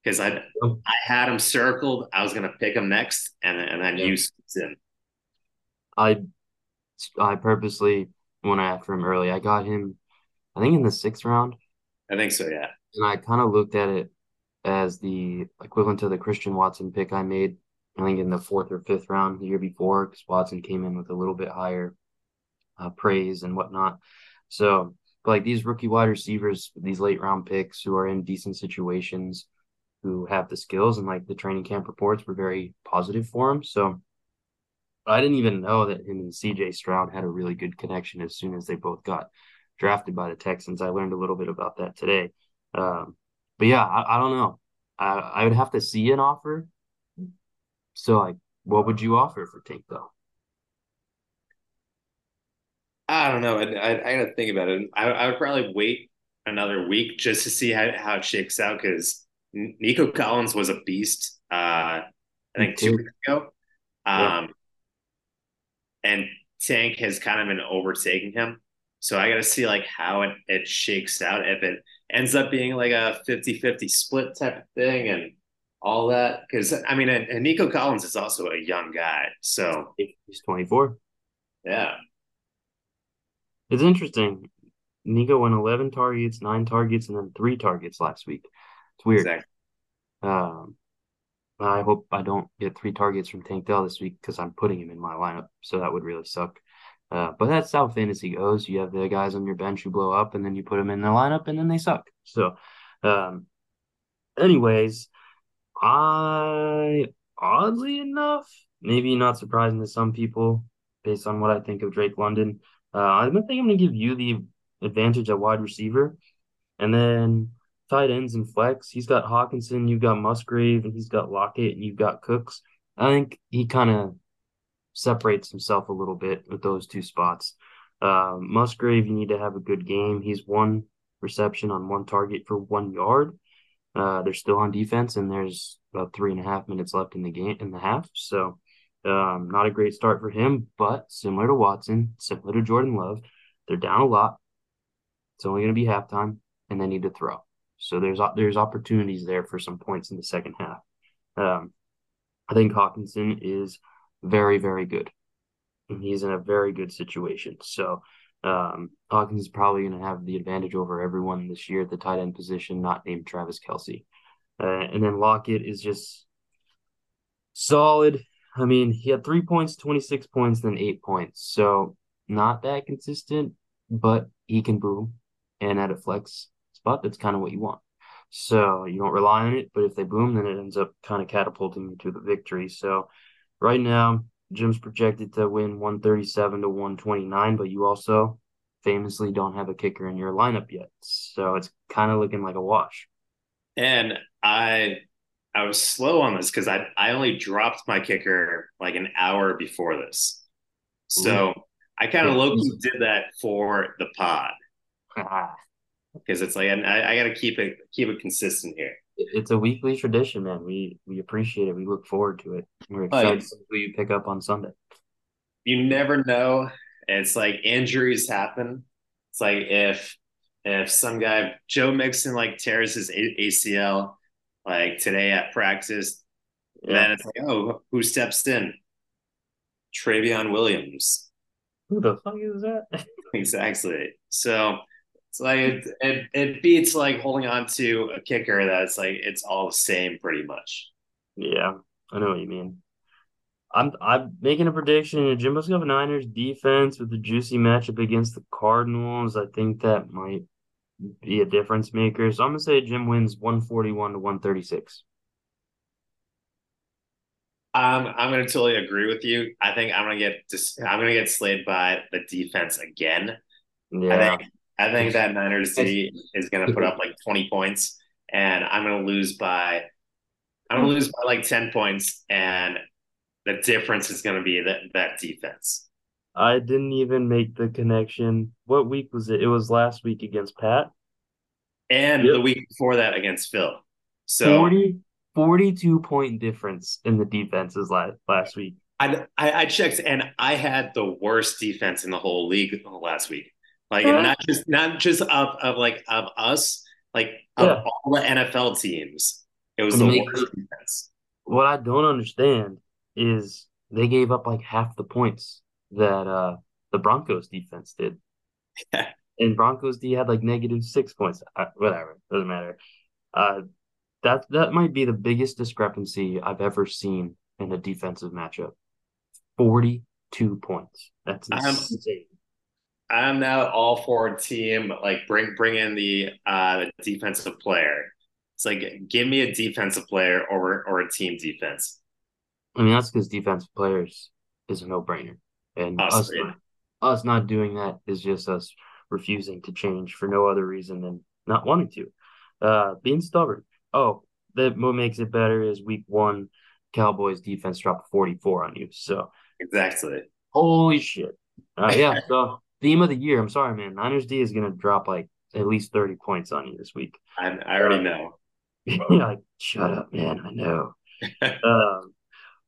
because I I had him circled. I was gonna pick him next, and and then yeah. you in. I I purposely went after him early. I got him, I think in the sixth round. I think so, yeah. And I kind of looked at it as the equivalent to the Christian Watson pick I made. I think in the fourth or fifth round the year before, because Watson came in with a little bit higher uh, praise and whatnot. So, like these rookie wide receivers, these late round picks who are in decent situations, who have the skills and like the training camp reports were very positive for him. So I didn't even know that him and CJ Stroud had a really good connection as soon as they both got drafted by the Texans. I learned a little bit about that today. Um, but yeah, I, I don't know. I, I would have to see an offer. So like, what would you offer for Tank though? I don't know. I, I, I gotta think about it. I, I would probably wait another week just to see how, how it shakes out because Nico Collins was a beast. Uh, I think two weeks ago. Um, yeah. and Tank has kind of been overtaking him. So I got to see like how it, it shakes out. If it ends up being like a 50 50 split type of thing and all that. Cause I mean, and, and Nico Collins is also a young guy. So he's 24. Yeah. It's interesting. Nico went 11 targets, nine targets, and then three targets last week. It's weird. Exactly. Um, I hope I don't get three targets from Tank Dell this week because I'm putting him in my lineup. So that would really suck. Uh, but that's how fantasy goes. You have the guys on your bench who blow up, and then you put them in the lineup, and then they suck. So, um, anyways, I oddly enough, maybe not surprising to some people, based on what I think of Drake London, uh, I think I'm going to give you the advantage at wide receiver, and then tight ends and flex. He's got Hockenson, you've got Musgrave, and he's got Lockett, and you've got Cooks. I think he kind of separates himself a little bit with those two spots. Uh, Musgrave, you need to have a good game. He's one reception on one target for one yard. Uh, they're still on defense, and there's about three and a half minutes left in the game in the half. So Um, not a great start for him, but similar to Watson, similar to Jordan Love, they're down a lot. It's only going to be halftime, and they need to throw. So there's there's opportunities there for some points in the second half. Um, I think Hockenson is very very good, he's in a very good situation. So um, Hawkins is probably going to have the advantage over everyone this year at the tight end position, not named Travis Kelce. Uh, and then Lockett is just solid. I mean, he had three points, 26 points, then eight points. So not that consistent, but he can boom. And at a flex spot, that's kind of what you want. So you don't rely on it, but if they boom, then it ends up kind of catapulting you to the victory. So right now, Jim's projected to win 137 to 129, but you also famously don't have a kicker in your lineup yet. So it's kind of looking like a wash. And I I was slow on this because I I only dropped my kicker like an hour before this. So Ooh. I kind of low did that for the pod. Because it's like I, I got to keep it keep it consistent here. It's a weekly tradition, man. We we appreciate it. We look forward to it. We're oh, excited to who you pick up on Sunday. You never know. It's like injuries happen. It's like if if some guy Joe Mixon like tears his ACL like today at practice, yeah. then it's like, oh, who steps in? Trayveon Williams. Who the fuck is that? exactly. So it's like it, it, it beats like holding on to a kicker that's like it's all the same pretty much. Yeah, I know what you mean. I'm I'm making a prediction. Jimbo's got Niners defense with the juicy matchup against the Cardinals. I think that might be a difference maker. So I'm gonna say Jim wins 141 to 136. Um, I'm gonna totally agree with you. I think I'm gonna get just I'm gonna get slayed by the defense again. Yeah. I think I think that Niners D is gonna put up like 20 points, and I'm gonna lose by I'm gonna lose by like 10 points, and the difference is gonna be that that defense. I didn't even make the connection. What week was it? It was last week against Pat. And yep. the week before that against Phil. So 40, 42 point difference in the defenses last, last week. I, I, I checked and I had the worst defense in the whole league last week. Like not just not just of, of like of us, like of yeah. all the NFL teams. It was the worst defense. What I don't understand is they gave up like half the points that uh the Broncos defense did. and Broncos D had like negative six points. Uh, whatever, doesn't matter. Uh, that that might be the biggest discrepancy I've ever seen in a defensive matchup. Forty-two points. That's insane. I'm, I'm now all for a team like bring bring in the uh the defensive player. It's like give me a defensive player or or a team defense. I mean that's because defensive players is a no brainer. And us, us, not, us not doing that is just us refusing to change for no other reason than not wanting to. Uh, being stubborn. Oh, that what makes it better is week one, Cowboys defense dropped 44 on you. So exactly. Holy shit. Uh, yeah. so theme of the year. I'm sorry, man. Niners D is gonna drop like at least 30 points on you this week. I, I already know. yeah, like, shut up, man. I know. um,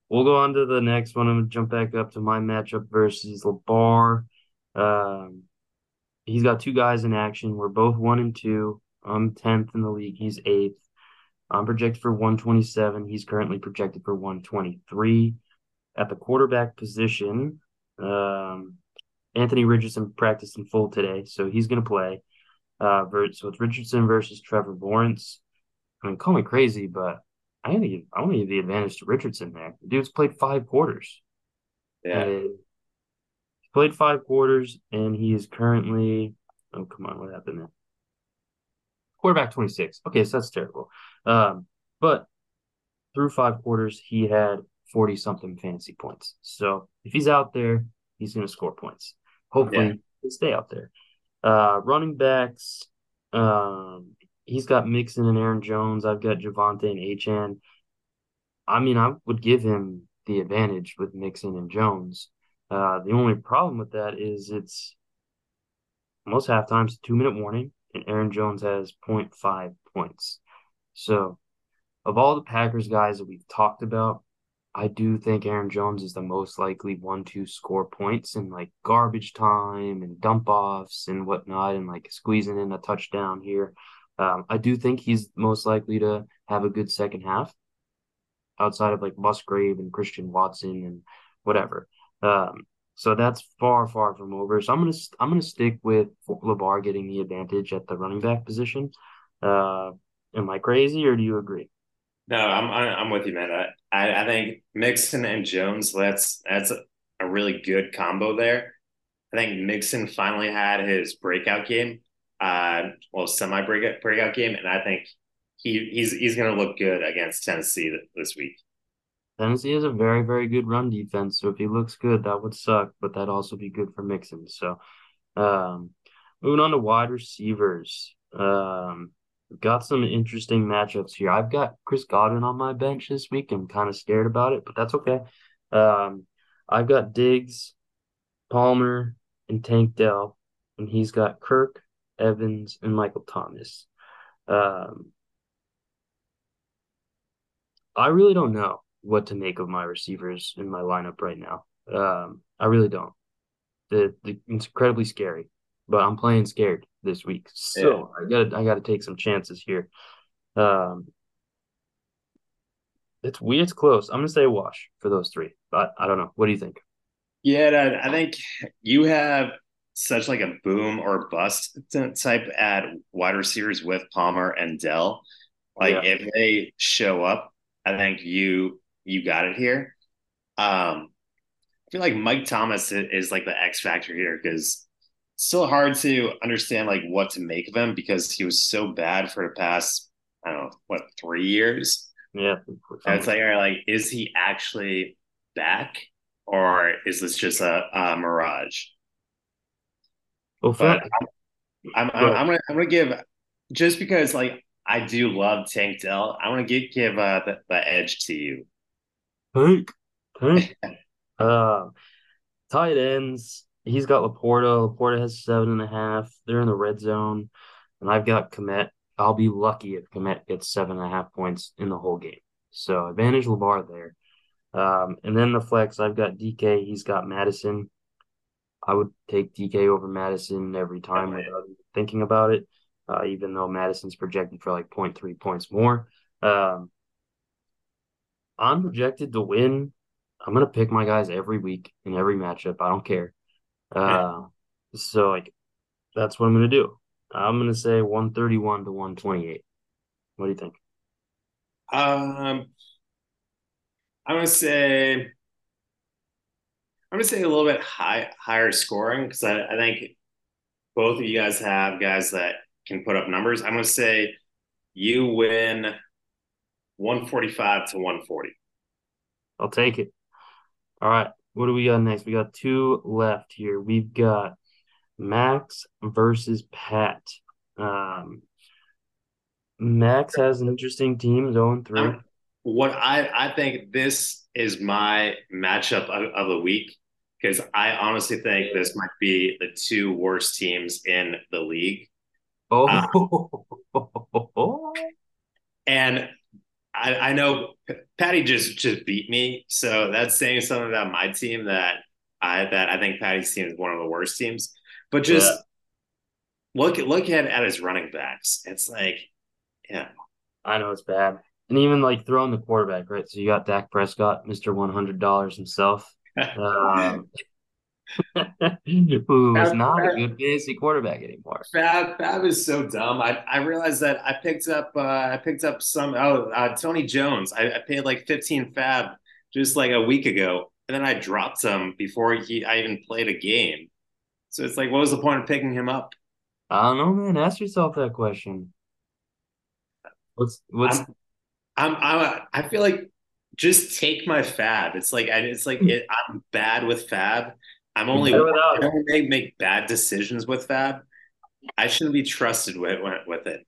We'll go on to the next one. I'm gonna jump back up to my matchup versus LeVar. Um, he's got two guys in action. We're both one and two. I'm tenth in the league. He's eighth. I'm projected for 127. He's currently projected for 123. At the quarterback position, um, Anthony Richardson practiced in full today, so he's going to play. Uh, so it's Richardson versus Trevor Lawrence. I mean, call me crazy, but I want to give I want to give the advantage to Richardson there. The dude's played five quarters. Yeah. he played five quarters and he is currently oh come on, what happened there? Quarterback 26. Okay, so that's terrible. Um, but through five quarters, he had 40 something fantasy points. So if he's out there, he's gonna score points. Hopefully yeah. he'll stay out there. Uh running backs, um he's got Mixon and Aaron Jones. I've got Javonte and Achane. I mean, I would give him the advantage with Mixon and Jones. Uh, the only problem with that is it's most half times two minute warning, and Aaron Jones has 0.5 points. So, of all the Packers guys that we've talked about, I do think Aaron Jones is the most likely one to score points in like garbage time and dump offs and whatnot, and like squeezing in a touchdown here. Um, I do think he's most likely to have a good second half outside of like Musgrave and Christian Watson and whatever. Um, so that's far, far from over. So I'm gonna I'm gonna stick with LeVar getting the advantage at the running back position. Uh, am I crazy or do you agree? No, I'm I'm with you, man. I I think Mixon and Jones. That's that's a really good combo there. I think Mixon finally had his breakout game, uh, well, semi breakout breakout game, and I think he he's he's going to look good against Tennessee this week. Tennessee has a very very good run defense, so if he looks good, that would suck, but that'd also be good for Mixon. So, um, moving on to wide receivers. Um, got some interesting matchups here. I've got Chris Godwin on my bench this week. I'm kind of scared about it, but that's okay. Um, I've got Diggs, Palmer, and Tank Dell, and he's got Kirk, Evans, and Michael Thomas. Um, I really don't know what to make of my receivers in my lineup right now. Um, I really don't. The, the, it's incredibly scary but I'm playing scared this week. So yeah. I got I got to take some chances here. Um, it's weird. It's close. I'm gonna say wash for those three, but I don't know. What do you think? Yeah, I think you have such like a boom or bust type at wide receivers with Palmer and Dell. Like yeah. if they show up, I think you you got it here. Um, I feel like Mike Thomas is like the X factor here because still hard to understand like what to make of him because he was so bad for the past I don't know what three years. Yeah, and it's like, like, is he actually back, or is this just a, a mirage? Well, but I'm, I'm, I'm, I'm, gonna I'm gonna give just because like I do love Tank Dell. I want to give give uh, the, the edge to you. Tank, Tank. uh, tight ends he's got LaPorta. LaPorta has seven and a half. They're in the red zone, and I've got Kmet. I'll be lucky if Kmet gets seven and a half points in the whole game. So advantage LeVar there. Um, and then the flex, I've got DK. He's got Madison. I would take DK over Madison every time without thinking about it, uh, even though Madison's projected for like 0.3 points more. Um, I'm projected to win. I'm going to pick my guys every week in every matchup. I don't care. Uh, so like that's what I'm gonna do. I'm gonna say 131 to 128. What do you think? Um, I'm gonna say I'm gonna say a little bit high higher scoring because I, I think both of you guys have guys that can put up numbers. I'm gonna say you win 145 to 140. I'll take it. All right. What do we got next? We got two left here. We've got Max versus Pat. Um, Max has an interesting team going through. What I I think this is my matchup of, of the week because I honestly think this might be the two worst teams in the league. Oh, um, and I, I know Patty just just beat me, so that's saying something about my team that I that I think Patty's team is one of the worst teams. But just yeah. look at look at at his running backs. It's like, yeah, I know it's bad, and even like throwing the quarterback, right? So you got Dak Prescott, Mister One Hundred Dollars himself. um, who is not Fab, a good fantasy quarterback anymore. Fab Fab is so dumb. I, I realized that I picked up uh, I picked up some oh uh, Tony Jones. I, I, paid like 15 Fab just like a week ago, and then I dropped him before he I even played a game. So it's like, what was the point of picking him up? I don't know, man. Ask yourself that question. What's what's I'm, I'm, I'm I feel like just take my fab. It's like it's like it, I'm bad with fab, I'm only I only make, make bad decisions with Fab. I shouldn't be trusted with with it.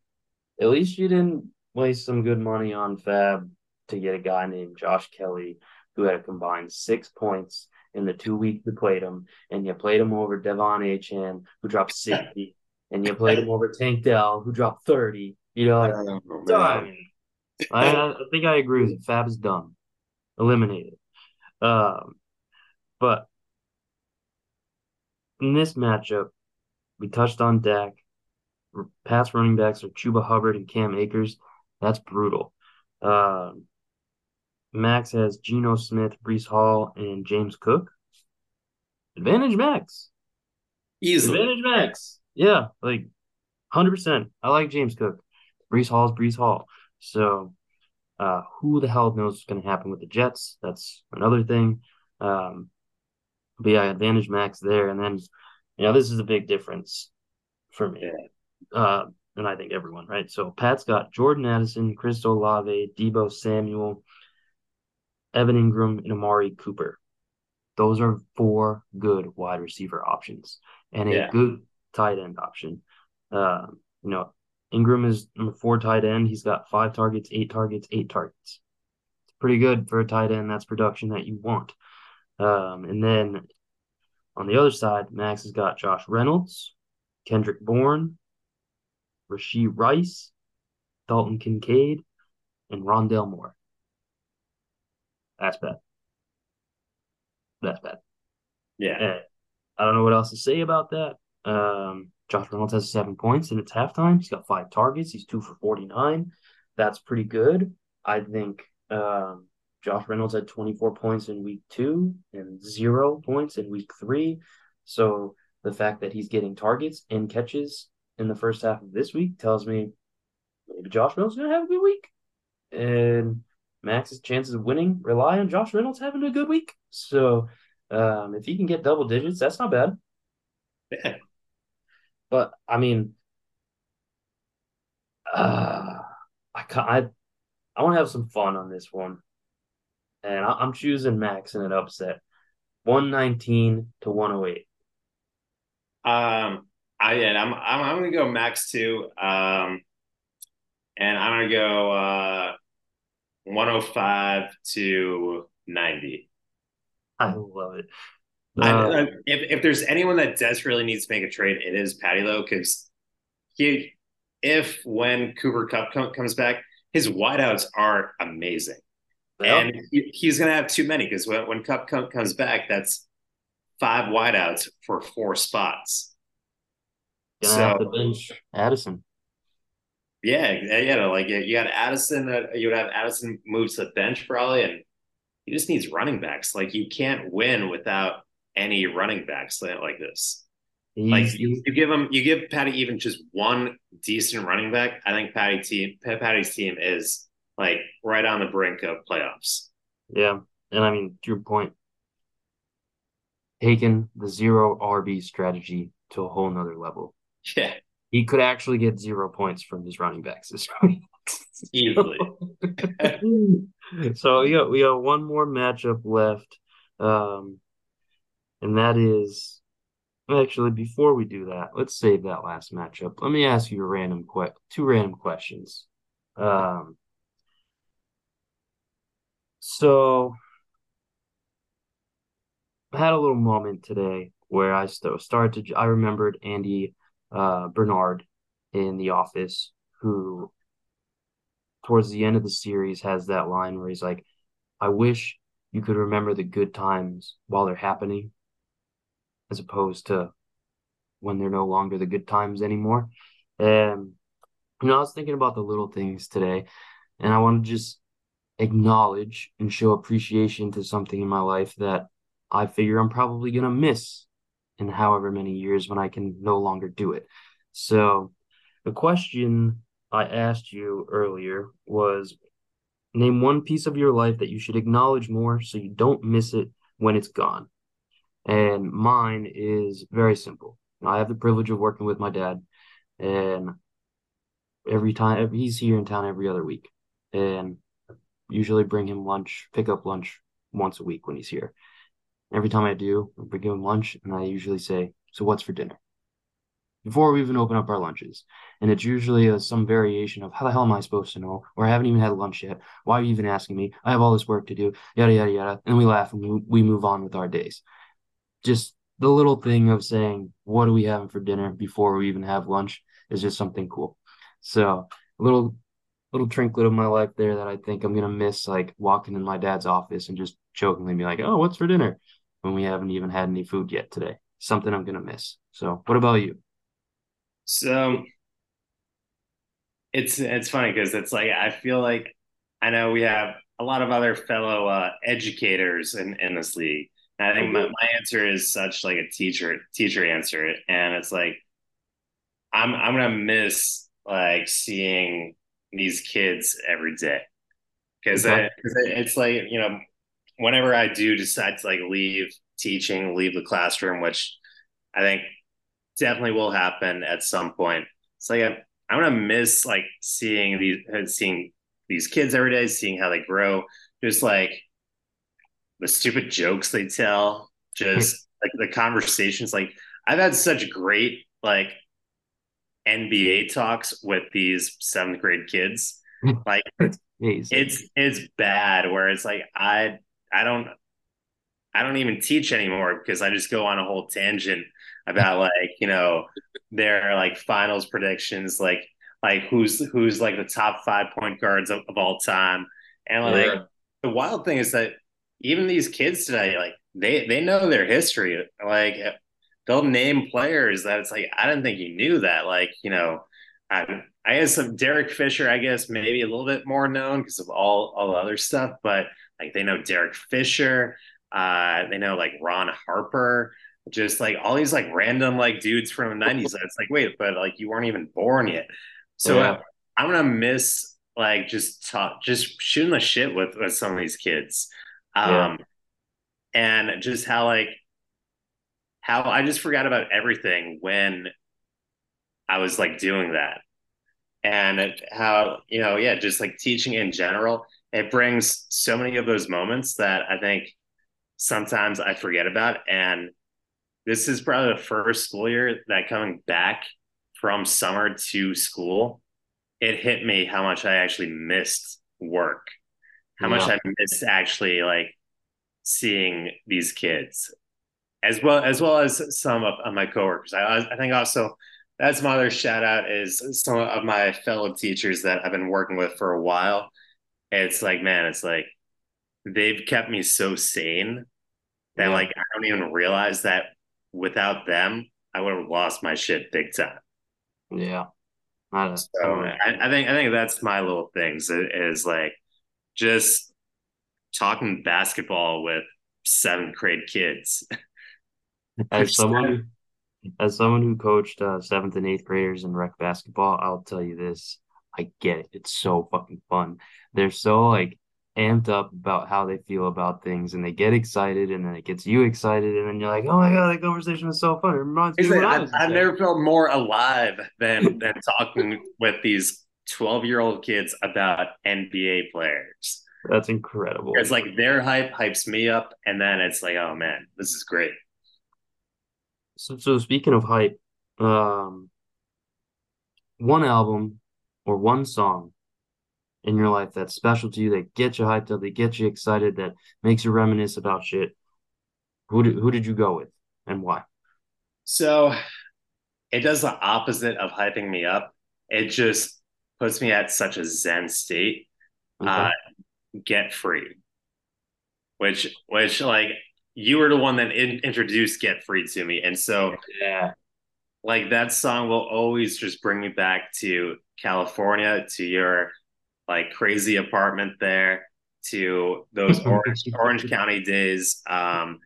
At least you didn't waste some good money on Fab to get a guy named Josh Kelley who had a combined six points in the two weeks you played him, and you played him over De'Von Achane who dropped sixty, and you played him over Tank Dell who dropped thirty. You know, like, I, I, I think I agree with you. Fab is dumb. eliminated. Um, but in this matchup, we touched on Dak. Pass running backs are Chuba Hubbard and Cam Akers. That's brutal. Um, Max has Geno Smith, Breece Hall, and James Cook. Advantage Max. Easily. Advantage Max. Yeah, like 100%. I like James Cook. Hall is Breece Hall. So uh, who the hell knows what's going to happen with the Jets? That's another thing. Um, but yeah, advantage Max there. And then, you know, this is a big difference for me. Uh, and I think everyone, right? So Pat's got Jordan Addison, Chris Olave, Deebo Samuel, Evan Engram, and Amari Cooper. Those are four good wide receiver options and a Yeah. good tight end option. Uh, you know, Engram is number four tight end. He's got five targets, eight targets, eight targets. It's pretty good for a tight end. That's production that you want. Um, and then on the other side, Max has got Josh Reynolds, Kendrick Bourne, Rashee Rice, Dalton Kincaid, and Rondale Moore. That's bad. That's bad. Yeah. Eh, I don't know what else to say about that. Um, Josh Reynolds has seven points and it's halftime. He's got five targets. He's two for 49. That's pretty good. I think um, Josh Reynolds had 24 points in week two and zero points in week three. So the fact that he's getting targets and catches in the first half of this week tells me maybe Josh Reynolds is going to have a good week. And Max's chances of winning rely on Josh Reynolds having a good week. So um, if he can get double digits, that's not bad. Yeah. But I mean, uh, I I I want to have some fun on this one, and I'm choosing Max in an upset, one nineteen to one hundred eight. Um, I yeah, I'm I'm I'm gonna go max too. Um, and I'm gonna go uh 105 to 90. I love it. I, Uh, I- if if there's anyone that desperately needs to make a trade, it is Patty Lowe because he, if when Cooper Kupp com- comes back, his wideouts are amazing, and he, he's gonna have too many because when when Kupp com- comes back, that's five wideouts for four spots. gonna so have to bench Addison. Yeah, yeah, yeah. Like you you got Addison. Uh, you would have Addison move to the bench probably, and he just needs running backs. Like you can't win without any running backs like like this. Like you, you give him, you give Patty even just one decent running back. I think Patty team, Patty's team is like right on the brink of playoffs. yeah, and I mean to your point, taking the zero RB strategy to a whole nother level. Yeah, He could actually get zero points from his running backs this week. easily. so yeah, we got one more matchup left, um, and that is actually before we do that, let's save that last matchup. Let me ask you a random que- two random questions. Um, so I had a little moment today where I st- started to I remembered Andy uh, Bernard in The Office who towards the end of the series has that line where he's like, I wish you could remember the good times while they're happening, as opposed to when they're no longer the good times anymore. And, you know, I was thinking about the little things today, and I want to just acknowledge and show appreciation to something in my life that I figure I'm probably going to miss in however many years when I can no longer do it. So, the question I asked you earlier was name one piece of your life that you should acknowledge more so you don't miss it when it's gone. And mine is very simple. I have the privilege of working with my dad, and every time he's here in town every other week, and usually bring him lunch, pick up lunch once a week when he's here. Every time I do, I bring him lunch, and I usually say, "So what's for dinner?" Before we even open up our lunches, and it's usually uh, some variation of how the hell am I supposed to know? Or I haven't even had lunch yet. Why are you even asking me? I have all this work to do. Yada yada yada, and we laugh and we, we move on with our days. Just the little thing of saying, "What are we having for dinner?" before we even have lunch is just something cool. So a little little trinket of my life there that I think I'm gonna miss, like walking in my dad's office and just jokingly be like, "Oh, what's for dinner?" when we haven't even had any food yet today. Something I'm gonna miss. So, what about you? So it's it's funny because it's like I feel like I know we have a lot of other fellow uh, educators in in this league. And I think my, my answer is such like a teacher teacher answer, and it's like I'm I'm gonna miss like seeing these kids every day because okay. it's like you know whenever I do decide to like leave teaching, leave the classroom, which I think definitely will happen at some point. It's like I'm, I'm gonna miss like seeing these seeing these kids every day, seeing how they grow, just like the stupid jokes they tell, just like the conversations. Like I've had such great like NBA talks with these seventh grade kids. Like it's it's bad where it's like I I don't I don't even teach anymore because I just go on a whole tangent about like, you know, their like finals predictions, like like who's who's like the top five point guards of, of all time. And like yeah. the wild thing is that even these kids today, like they they know their history. Like they'll name players that it's like I didn't think you knew that. Like you know, I, I guess some Derek Fisher, I guess maybe a little bit more known because of all all the other stuff, but like they know Derek Fisher, uh, they know like Ron Harper, just like all these like random like dudes from the '90s. It's like wait, but like you weren't even born yet. So yeah. I'm gonna miss like just talk, just shooting the shit with with some of these kids, um, yeah. and just how like how I just forgot about everything when I was like doing that. And how, you know, yeah, just like teaching in general, it brings so many of those moments that I think sometimes I forget about. And this is probably the first school year that coming back from summer to school, it hit me how much I actually missed work, how yeah. much I missed actually like seeing these kids as well as well as some of, of my coworkers. I, I think also that's my other shout out is some of my fellow teachers that I've been working with for a while. It's like, man, it's like they've kept me so sane that yeah. like I don't even realize that without them, I would have lost my shit big time. Yeah. So I, I, think I think that's my little things is like just talking basketball with seventh grade kids. As someone as someone who coached uh, seventh and eighth graders in rec basketball, I'll tell you this: I get it. It's so fucking fun. They're so like amped up about how they feel about things, and they get excited, and then it gets you excited, and then you're like, "Oh my god, that conversation was so fun!" It reminds me. I've, I've never felt more alive than than talking with these twelve year old kids about NBA players. That's incredible. It's like their hype hypes me up, and then it's like, oh man, this is great. So, so speaking of hype, um, one album or one song in your life that's special to you, that gets you hyped up, that gets you excited, that makes you reminisce about shit. Who did who did you go with and why? So it does the opposite of hyping me up. It just puts me at such a zen state. Okay. Uh, get free, which which like you were the one that in, introduced Get Free to me. And so, yeah, like that song will always just bring me back to California, to your like crazy apartment there, to those Orange, Orange County days, um,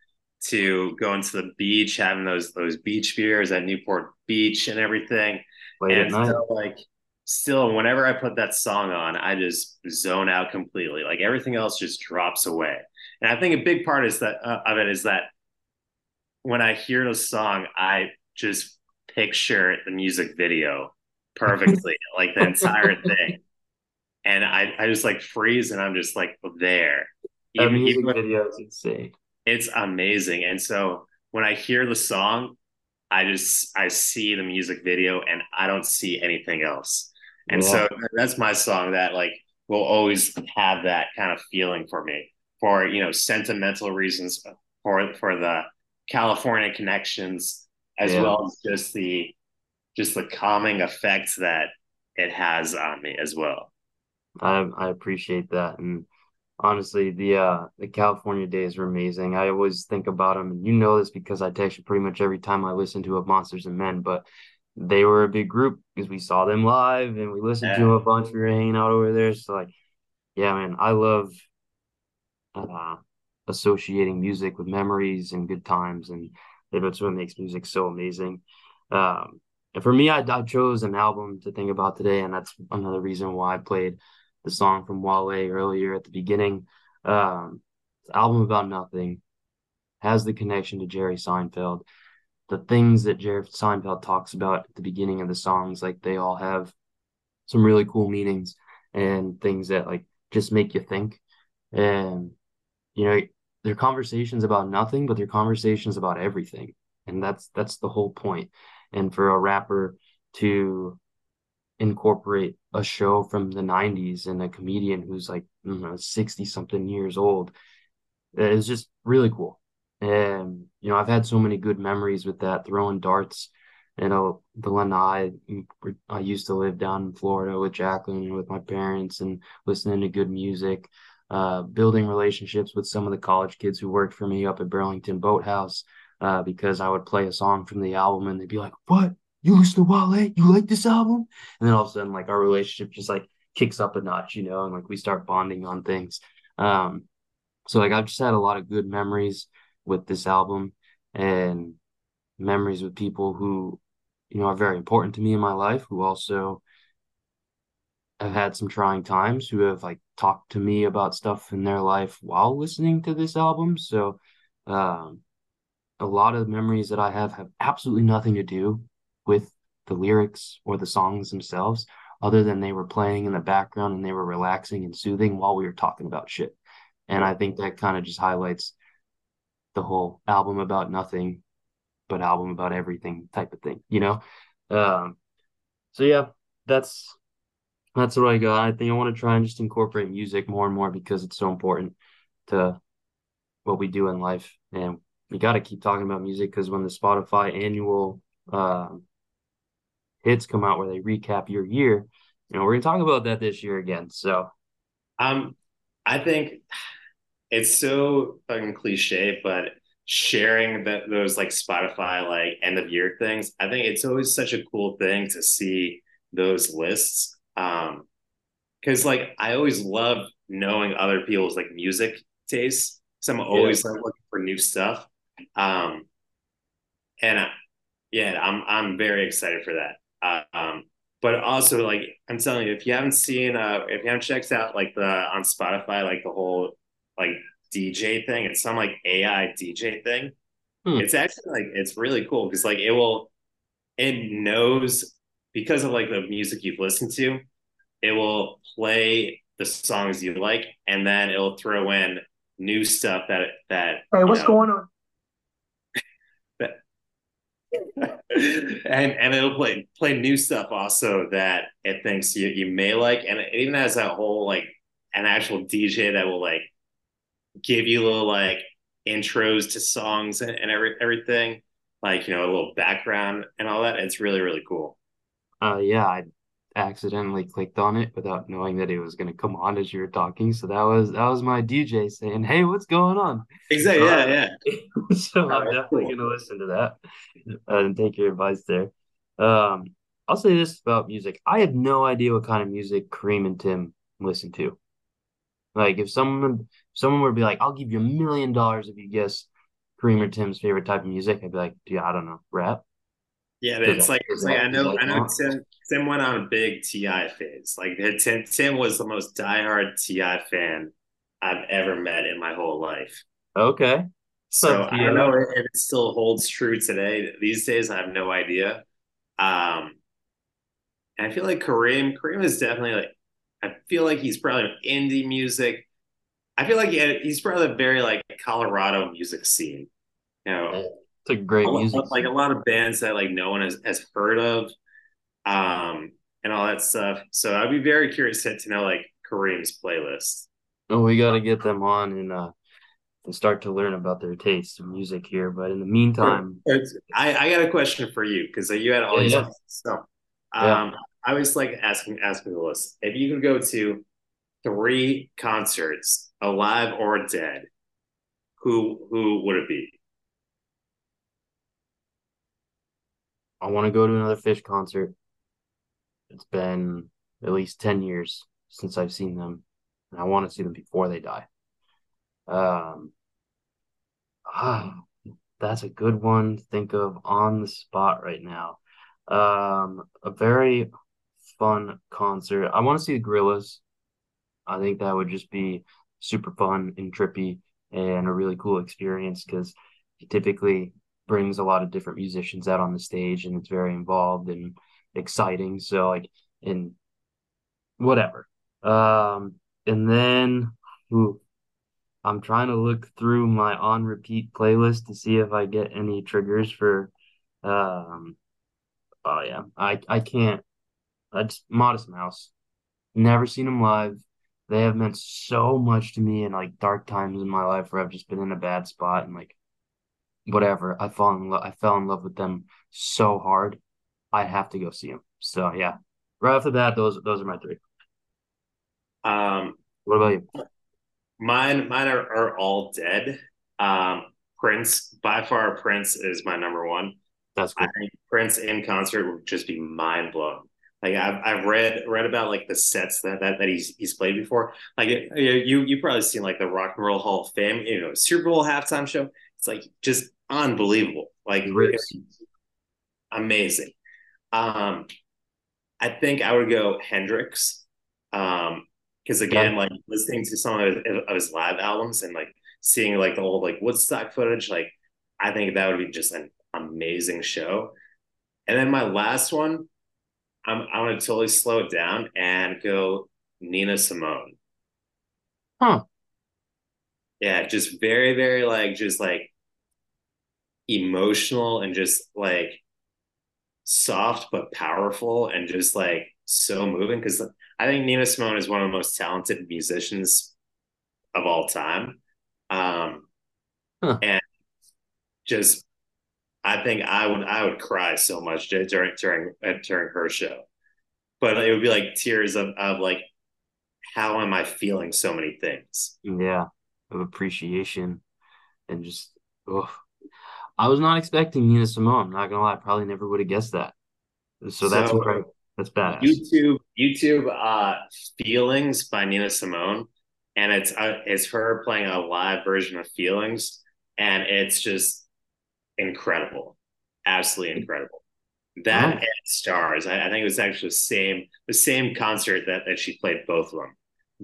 to going to the beach, having those those beach beers at Newport Beach and everything. Late and so, like, still, whenever I put that song on, I just zone out completely. Like everything else just drops away. And I think a big part is that uh, of it is that when I hear the song, I just picture the music video perfectly, like the entire thing. And I, I just like freeze and I'm just like there. Even, the music even, video is insane. It's amazing. And so when I hear the song, I just I see the music video and I don't see anything else. And yeah. so that's my song that like will always have that kind of feeling for me for you know sentimental reasons for for the California connections as yeah. well as just the just the calming effects that it has on me as well. I I appreciate that, and honestly, the uh the California days were amazing. I always think about them, and you know this because I text you pretty much every time I listen to a Monsters and Men. But they were a big group because we saw them live and we listened yeah. to them a bunch. We were hanging out over there, so like, yeah, man, I love uh associating music with memories and good times, and that's what makes music so amazing. Um, and for me, I, I chose an album to think about today, and that's another reason why I played the song from Wale earlier at the beginning. Um, album about nothing has the connection to Jerry Seinfeld. The things that Jerry Seinfeld talks about at the beginning of the songs, like they all have some really cool meanings and things that like just make you think. And you know, they're conversations about nothing, but they're conversations about everything. And that's that's the whole point. And for a rapper to incorporate a show from the 90s and a comedian who's like you know 60 something years old uh, is just really cool. And you know i've had so many good memories with that throwing darts you know the lanai i used to live down in florida with jacqueline with my parents and listening to good music uh, building relationships with some of the college kids who worked for me up at burlington boathouse uh, because I would play a song from the album and they'd be like, "What? You listen to Wale? You like this album?" And then all of a sudden, like our relationship just like kicks up a notch, you know, and like we start bonding on things. Um, so like I've just had a lot of good memories with this album and memories with people who, you know, are very important to me in my life, who also have had some trying times, who have like talked to me about stuff in their life while listening to this album. So um a lot of the memories that I have have absolutely nothing to do with the lyrics or the songs themselves, other than they were playing in the background and they were relaxing and soothing while we were talking about shit. And I think that kind of just highlights the whole album about nothing, but album about everything type of thing, you know? Um, so yeah, that's that's what I got. I think I want to try and just incorporate music more and more because it's so important to what we do in life and we got to keep talking about music because when the Spotify annual uh, hits come out where they recap your year, you know, we're gonna talk about that this year again. So, um, I think it's so fucking cliche, but sharing that those like Spotify like end of year things, I think it's always such a cool thing to see those lists. Um, because like I always love knowing other people's like music tastes. So I'm always yeah. like looking for new stuff. Um, and I, yeah, I'm I'm very excited for that. Uh, um, but also like I'm telling you, if you haven't seen, uh, if you haven't checked out like the on Spotify, like the whole like DJ thing, it's some like AI DJ thing. Hmm. It's actually like it's really cool because like it will, it knows because of like the music you've listened to, it will play the songs you like, and then it'll throw in new stuff that that. Hey, what's know, going on? and and it'll play play new stuff also that it thinks you, you may like and it even has that whole like an actual dj that will like give you little like intros to songs and, and every, everything like you know a little background and all that it's really really cool uh yeah i accidentally clicked on it without knowing that it was going to come on as you were talking. So that was that was my DJ saying, "Hey, what's going on?" Exactly. yeah, yeah. so I'm definitely cool. going to listen to that uh, and take your advice there. Um, I'll say this about music: I have no idea what kind of music Kareem and Tim listen to. Like, if someone someone would be like, "I'll give you a million dollars if you guess Kareem or Tim's favorite type of music," I'd be like, "Dude, I don't know, rap." Yeah, it's like it's like I know I know Tim Tim went on a big T.I. phase. Like Tim Tim was the most diehard T.I. fan I've ever met in my whole life. Okay. So I don't know if it still holds true today. These days, I have no idea. Um, and I feel like Kareem Kareem is definitely like I feel like he's probably indie music. I feel like he, he's probably a very like Colorado music scene. You know, it's a great music. Like a lot of bands that like no one has, has heard of, um, and all that stuff. So I'd be very curious to, to know like Kareem's playlist. Oh, we got to get them on and uh and start to learn about their taste in music here. But in the meantime, I, I got a question for you because you had all yeah, these yeah. so um yeah. I was like asking asking the list if you could go to three concerts, alive or dead, who who would it be? I want to go to another Phish concert. It's been at least 10 years since I've seen them, and I want to see them before they die. Um, ah, that's a good one to think of on the spot right now. Um, a very fun concert. I want to see the Gorillaz. I think that would just be super fun and trippy and a really cool experience because typically brings a lot of different musicians out on the stage and it's very involved and exciting. So like in whatever. Um and then ooh, I'm trying to look through my on repeat playlist to see if I get any triggers for um oh yeah. I I can't just Modest Mouse. Never seen them live. They have meant so much to me in like dark times in my life where I've just been in a bad spot and like whatever. I fall in love. I fell in love with them so hard. I have to go see them. So yeah, right after that, those those are my three. Um, what about you? Mine, mine are, are all dead. Um, Prince, by far, Prince is my number one. That's cool. I think Prince in concert would just be mind blowing. Like I've, I've read read about like the sets that, that that he's he's played before. Like you you probably seen like the Rock and Roll Hall of Fame, you know, Super Bowl halftime show. It's like just unbelievable. Like amazing. Um, I think I would go Hendrix. Um, because again, like listening to some of his, of his, live albums and like seeing like the old like Woodstock footage, like I think that would be just an amazing show. And then my last one, I'm I'm gonna totally slow it down and go Nina Simone. Huh. Yeah, just very, very like just like emotional and just like soft but powerful and just like so moving because I think Nina Simone is one of the most talented musicians of all time. Um, huh. and just I think I would I would cry so much during during uh, during her show, but it would be like tears of of like how am I feeling so many things? Yeah, of appreciation and just oh, I was not expecting Nina Simone. I'm not gonna lie, I probably never would have guessed that. So that's so, incredible. That's badass. YouTube, YouTube, uh, "Feelings" by Nina Simone, and it's uh, it's her playing a live version of "Feelings," and it's just incredible, absolutely incredible. That oh. and Stars, I, I, think it was actually the same the same concert that that she played both of them.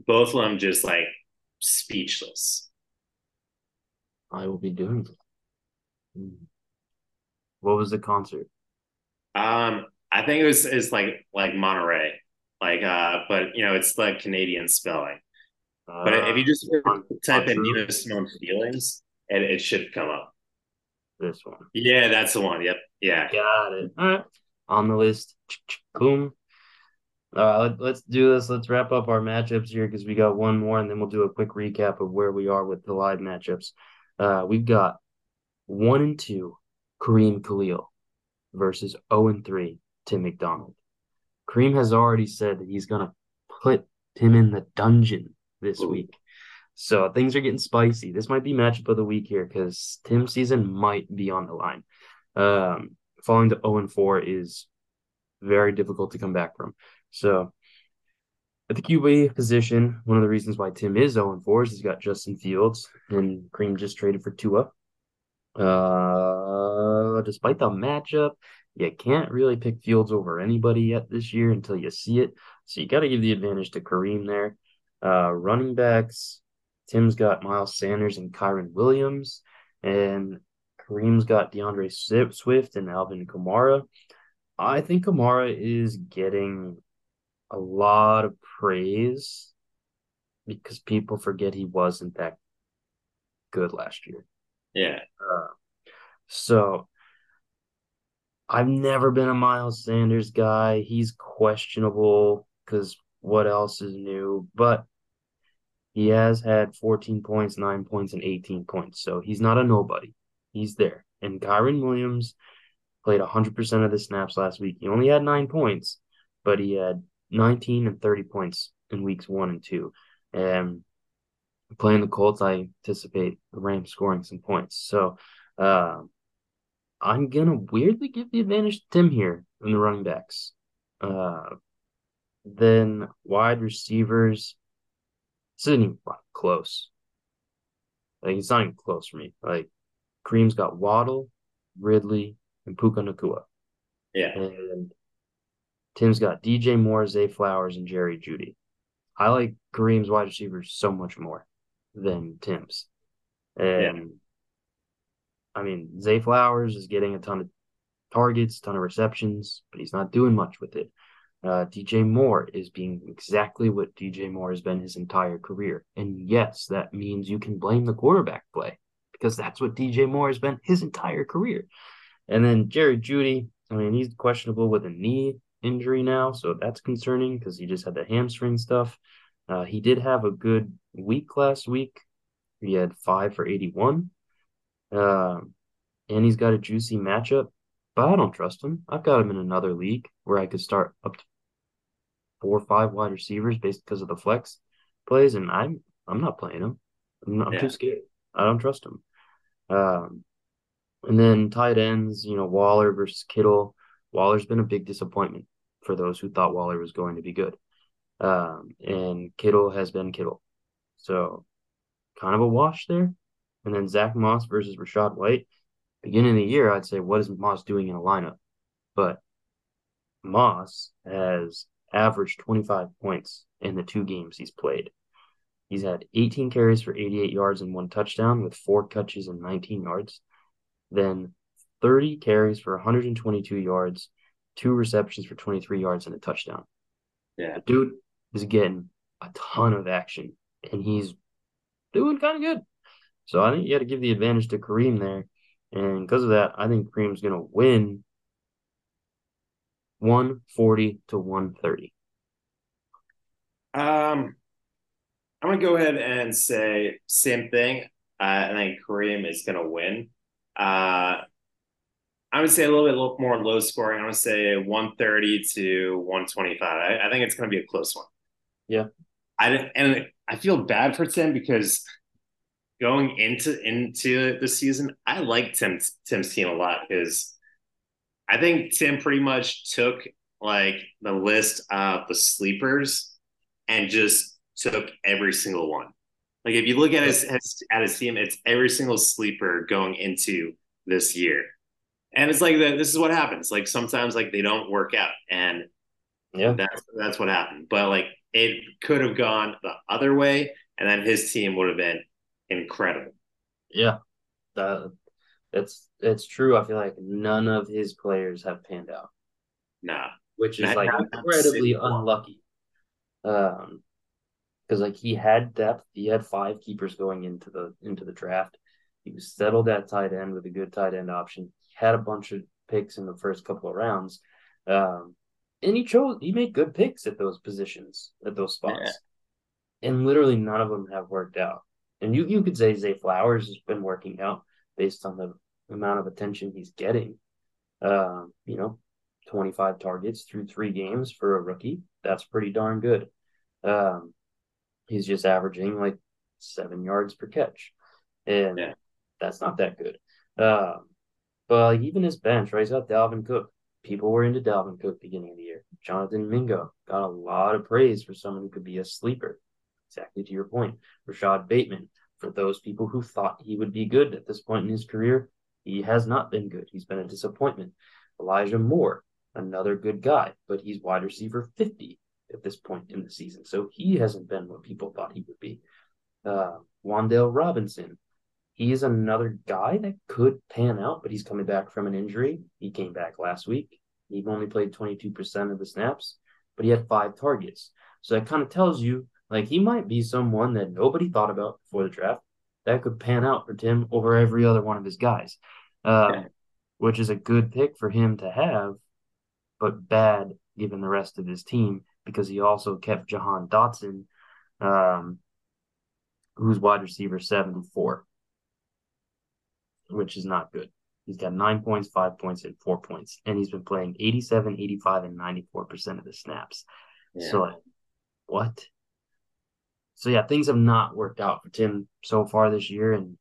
Both of them just like speechless. I will be doing that. What was the concert? Um, I think it was it's like like Monterey, like uh, but you know it's like Canadian spelling. Uh, but if you just on, type in Nina Simone feelings, it, it should come up. This one. Yeah, that's the one. Yep. Yeah. Got it. All right. On the list. Boom. All right, let, let's do this. Let's wrap up our matchups here because we got one more, and then we'll do a quick recap of where we are with the live matchups. Uh, we've got one and two, Kareem Khalil versus 0 and 3, Tim McDonald. Kareem has already said that he's gonna put Tim in the dungeon this Ooh. week. So things are getting spicy. This might be matchup of the week here because Tim's season might be on the line. Um, falling to 0 and 4 is very difficult to come back from. So at the QB position, one of the reasons why Tim is 0 and 4 is he's got Justin Fields and Kareem just traded for Tua. Uh, despite the matchup, you can't really pick Fields over anybody yet this year until you see it. So you got to give the advantage to Kareem there. Uh, running backs, Tim's got Miles Sanders and Kyren Williams, and Kareem's got D'Andre Swift and Alvin Kamara. I think Kamara is getting a lot of praise because people forget he wasn't that good last year. Yeah. Uh, so I've never been a Miles Sanders guy. He's questionable because what else is new? But he has had 14 points, 9 points, and 18 points. So he's not a nobody. He's there. And Kyren Williams played 100% of the snaps last week. He only had nine points, but he had 19 and 30 points in weeks one and two. And playing the Colts, I anticipate the Rams scoring some points. So uh, I'm gonna weirdly give the advantage to Tim here in the running backs. Uh, then wide receivers, this isn't even close. Like it's not even close for me. Like Kareem's got Waddle, Ridley, and Puka Nacua. Yeah. And Tim's got DJ Moore, Zay Flowers, and Jerry Jeudy. I like Kareem's wide receivers so much more than Tim's. And yeah. I mean, Zay Flowers is getting a ton of targets, ton of receptions, but he's not doing much with it. Uh, DJ Moore is being exactly what DJ Moore has been his entire career. And yes, that means you can blame the quarterback play because that's what DJ Moore has been his entire career. And then Jerry Jeudy, I mean, he's questionable with a knee injury now, so that's concerning because he just had the hamstring stuff. Uh, he did have a good week last week. He had five for 81. Uh, and he's got a juicy matchup, but I don't trust him. I've got him in another league where I could start up to four or five wide receivers based because of the flex plays, and I'm I'm not playing him. I'm, not, I'm too scared. I don't trust him. Um, and then tight ends, you know, Waller versus Kittle. Waller's been a big disappointment for those who thought Waller was going to be good. Um, and Kittle has been Kittle. So kind of a wash there. And then Zack Moss versus Rachaad White. Beginning of the year, I'd say, what is Moss doing in a lineup? But Moss has averaged 25 points in the two games he's played. He's had 18 carries for 88 yards and one touchdown with four catches and 19 yards. Then 30 carries for 122 yards, two receptions for 23 yards and a touchdown. Yeah. The dude is getting a ton of action and he's doing kind of good. So I think you got to give the advantage to Kareem there. And because of that, I think Kareem's going to win 140 to 130. Um, I'm going to go ahead and say same thing. Uh, I think Kareem is going to win. Uh, I would say a little bit more low scoring. I would say 130 to 125. I, I think it's going to be a close one. Yeah. I and I feel bad for Tim because going into into the season, I like Tim Tim's team a lot because I think Tim pretty much took like the list of the sleepers and just took every single one. Like if you look at his, his at his team, it's every single sleeper going into this year. And it's like that. This is what happens. Like sometimes, like they don't work out, and yeah, that's that's what happened. But like it could have gone the other way, and then his team would have been incredible. Yeah, that it's it's true. I feel like none of his players have panned out. Nah, which is like incredibly unlucky. Um, because like he had depth, he had five keepers going into the into the draft. He was settled at tight end with a good tight end option. He had a bunch of picks in the first couple of rounds, um, and he chose he made good picks at those positions at those spots, yeah. and literally none of them have worked out. And you you could say Zay Flowers has been working out based on the amount of attention he's getting. Um, you know, 25 targets through three games for a rookie. That's pretty darn good. Um, he's just averaging like seven yards per catch. And yeah. that's not that good. Um, but like even his bench, right? He's got Dalvin Cook. People were into Dalvin Cook beginning of the year. Jonathan Mingo got a lot of praise for someone who could be a sleeper. Exactly to your point. Rashod Bateman, for those people who thought he would be good at this point in his career, he has not been good. He's been a disappointment. Elijah Moore, another good guy, but he's wide receiver 50 at this point in the season. So he hasn't been what people thought he would be. Uh, Wan'Dale Robinson, he is another guy that could pan out, but he's coming back from an injury. He came back last week. He only played 22% of the snaps, but he had five targets. So that kind of tells you like he might be someone that nobody thought about before the draft that could pan out for Tim over every other one of his guys, uh, yeah. which is a good pick for him to have, but bad given the rest of his team because he also kept Jahan Dotson, um, who's wide receiver 74, which is not good. He's got nine points, five points, and four points. And he's been playing 87, 85, and 94% of the snaps. Yeah. So, what? so yeah, things have not worked out for Tim so far this year, and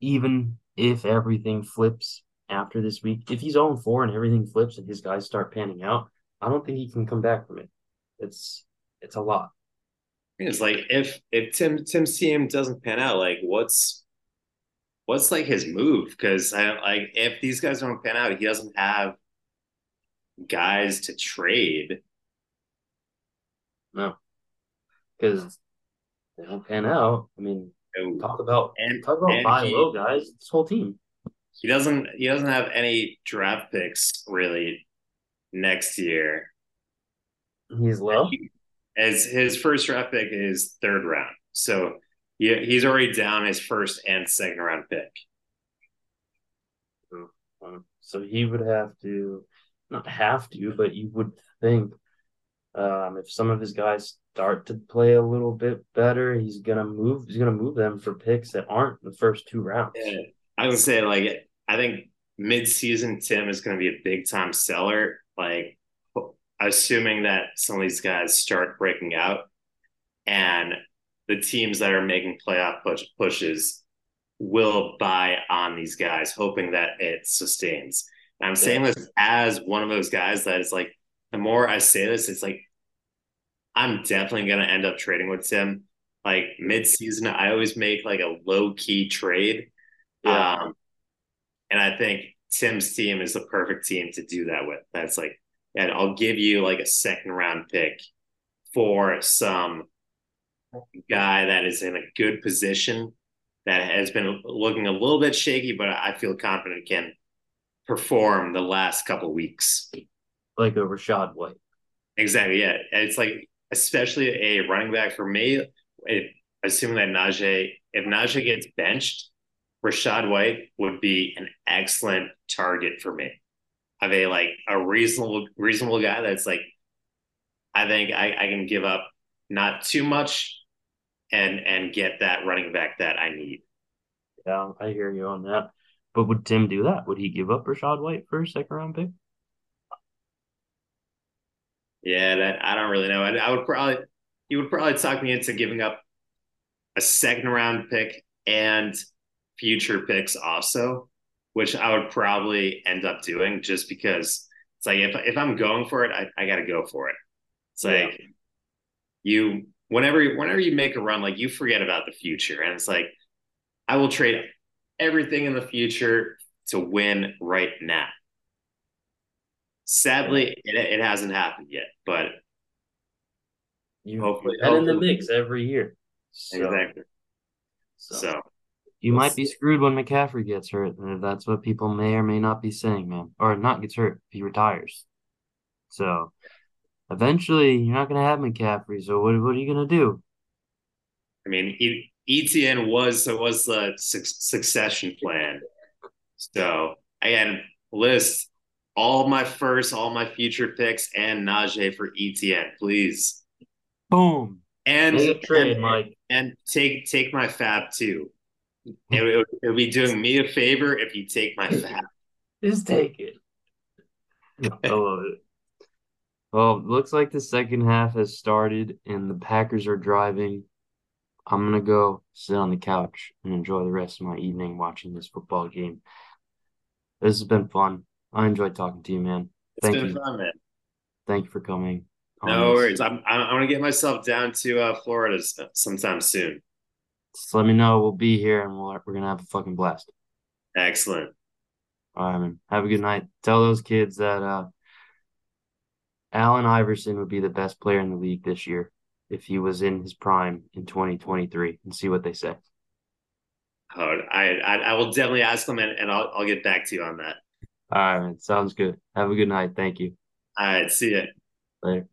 even if everything flips after this week, if he's 0 4 and everything flips and his guys start panning out, I don't think he can come back from it. It's it's a lot. It's like if if Tim Tim's team doesn't pan out, like what's what's like his move? Because I like if these guys don't pan out, he doesn't have guys to trade. No, because they don't pan out. I mean, oh. talk about and talk about buy he, low guys. This whole team. He doesn't. He doesn't have any draft picks really next year. He's low. As his first draft pick is third round, so he, he's already down his first and second round pick. So he would have to, not have to, but you would think um, if some of his guys start to play a little bit better, he's gonna move. He's gonna move them for picks that aren't the first two rounds. Yeah. I would say like I think mid-season Tim is going to be a big time seller. Like assuming that some of these guys start breaking out, and the teams that are making playoff push, pushes will buy on these guys, hoping that it sustains. And I'm saying this as one of those guys that is like, the more I say this, it's like I'm definitely gonna end up trading with Tim. Like mid season, I always make like a low key trade. Yeah. Um, and I think Tim's team is the perfect team to do that with. That's like, and I'll give you like a second round pick for some guy that is in a good position that has been looking a little bit shaky, but I feel confident can perform the last couple weeks. Like a Rachaad White. Exactly. Yeah. It's like, especially a running back for me, if, assuming that Najee, if Najee gets benched, Rachaad White would be an excellent target for me. Have a like a reasonable reasonable guy that's like I think I, I can give up not too much and and get that running back that I need. Yeah, I hear you on that. But would Tim do that? Would he give up Rachaad White for a second round pick? Yeah, that I don't really know. I, I would probably he would probably talk me into giving up a second round pick and future picks also, which I would probably end up doing just because it's like if if I'm going for it, I, I gotta go for it. It's yeah. like you whenever whenever you make a run, like you forget about the future. And it's like I will trade everything in the future to win right now. Sadly, it, it hasn't happened yet, but you hopefully and in the mix every year. So, exactly. So, so you might be screwed when McCaffrey gets hurt. That's what people may or may not be saying, man. Or not gets hurt, he retires. So eventually you're not gonna have McCaffrey. So what what are you gonna do? I mean, ETN was was the succession plan. So again, list all my first, all my future picks, and Najee for ETN, please. Boom. And trade, and, Mike. And take take my fab too. Hmm. It would, it would be doing me a favor if you take my fab. Just take it. I love it. Well, looks like the second half has started and the Packers are driving. I'm gonna go sit on the couch and enjoy the rest of my evening watching this football game. This has been fun. I enjoyed talking to you, man. It's Thank been you. fun, man. Thank you for coming. No worries. I'm I'm gonna get myself down to uh, Florida sometime soon. Just let me know. We'll be here and we'll, we're gonna have a fucking blast. Excellent. All right, man. Have a good night. Tell those kids that uh, Allen Iverson would be the best player in the league this year if he was in his prime in 2023 and see what they say. Oh, I I, I will definitely ask them and, and I'll I'll get back to you on that. All right, man. Sounds good. Have a good night. Thank you. All right. See you Later.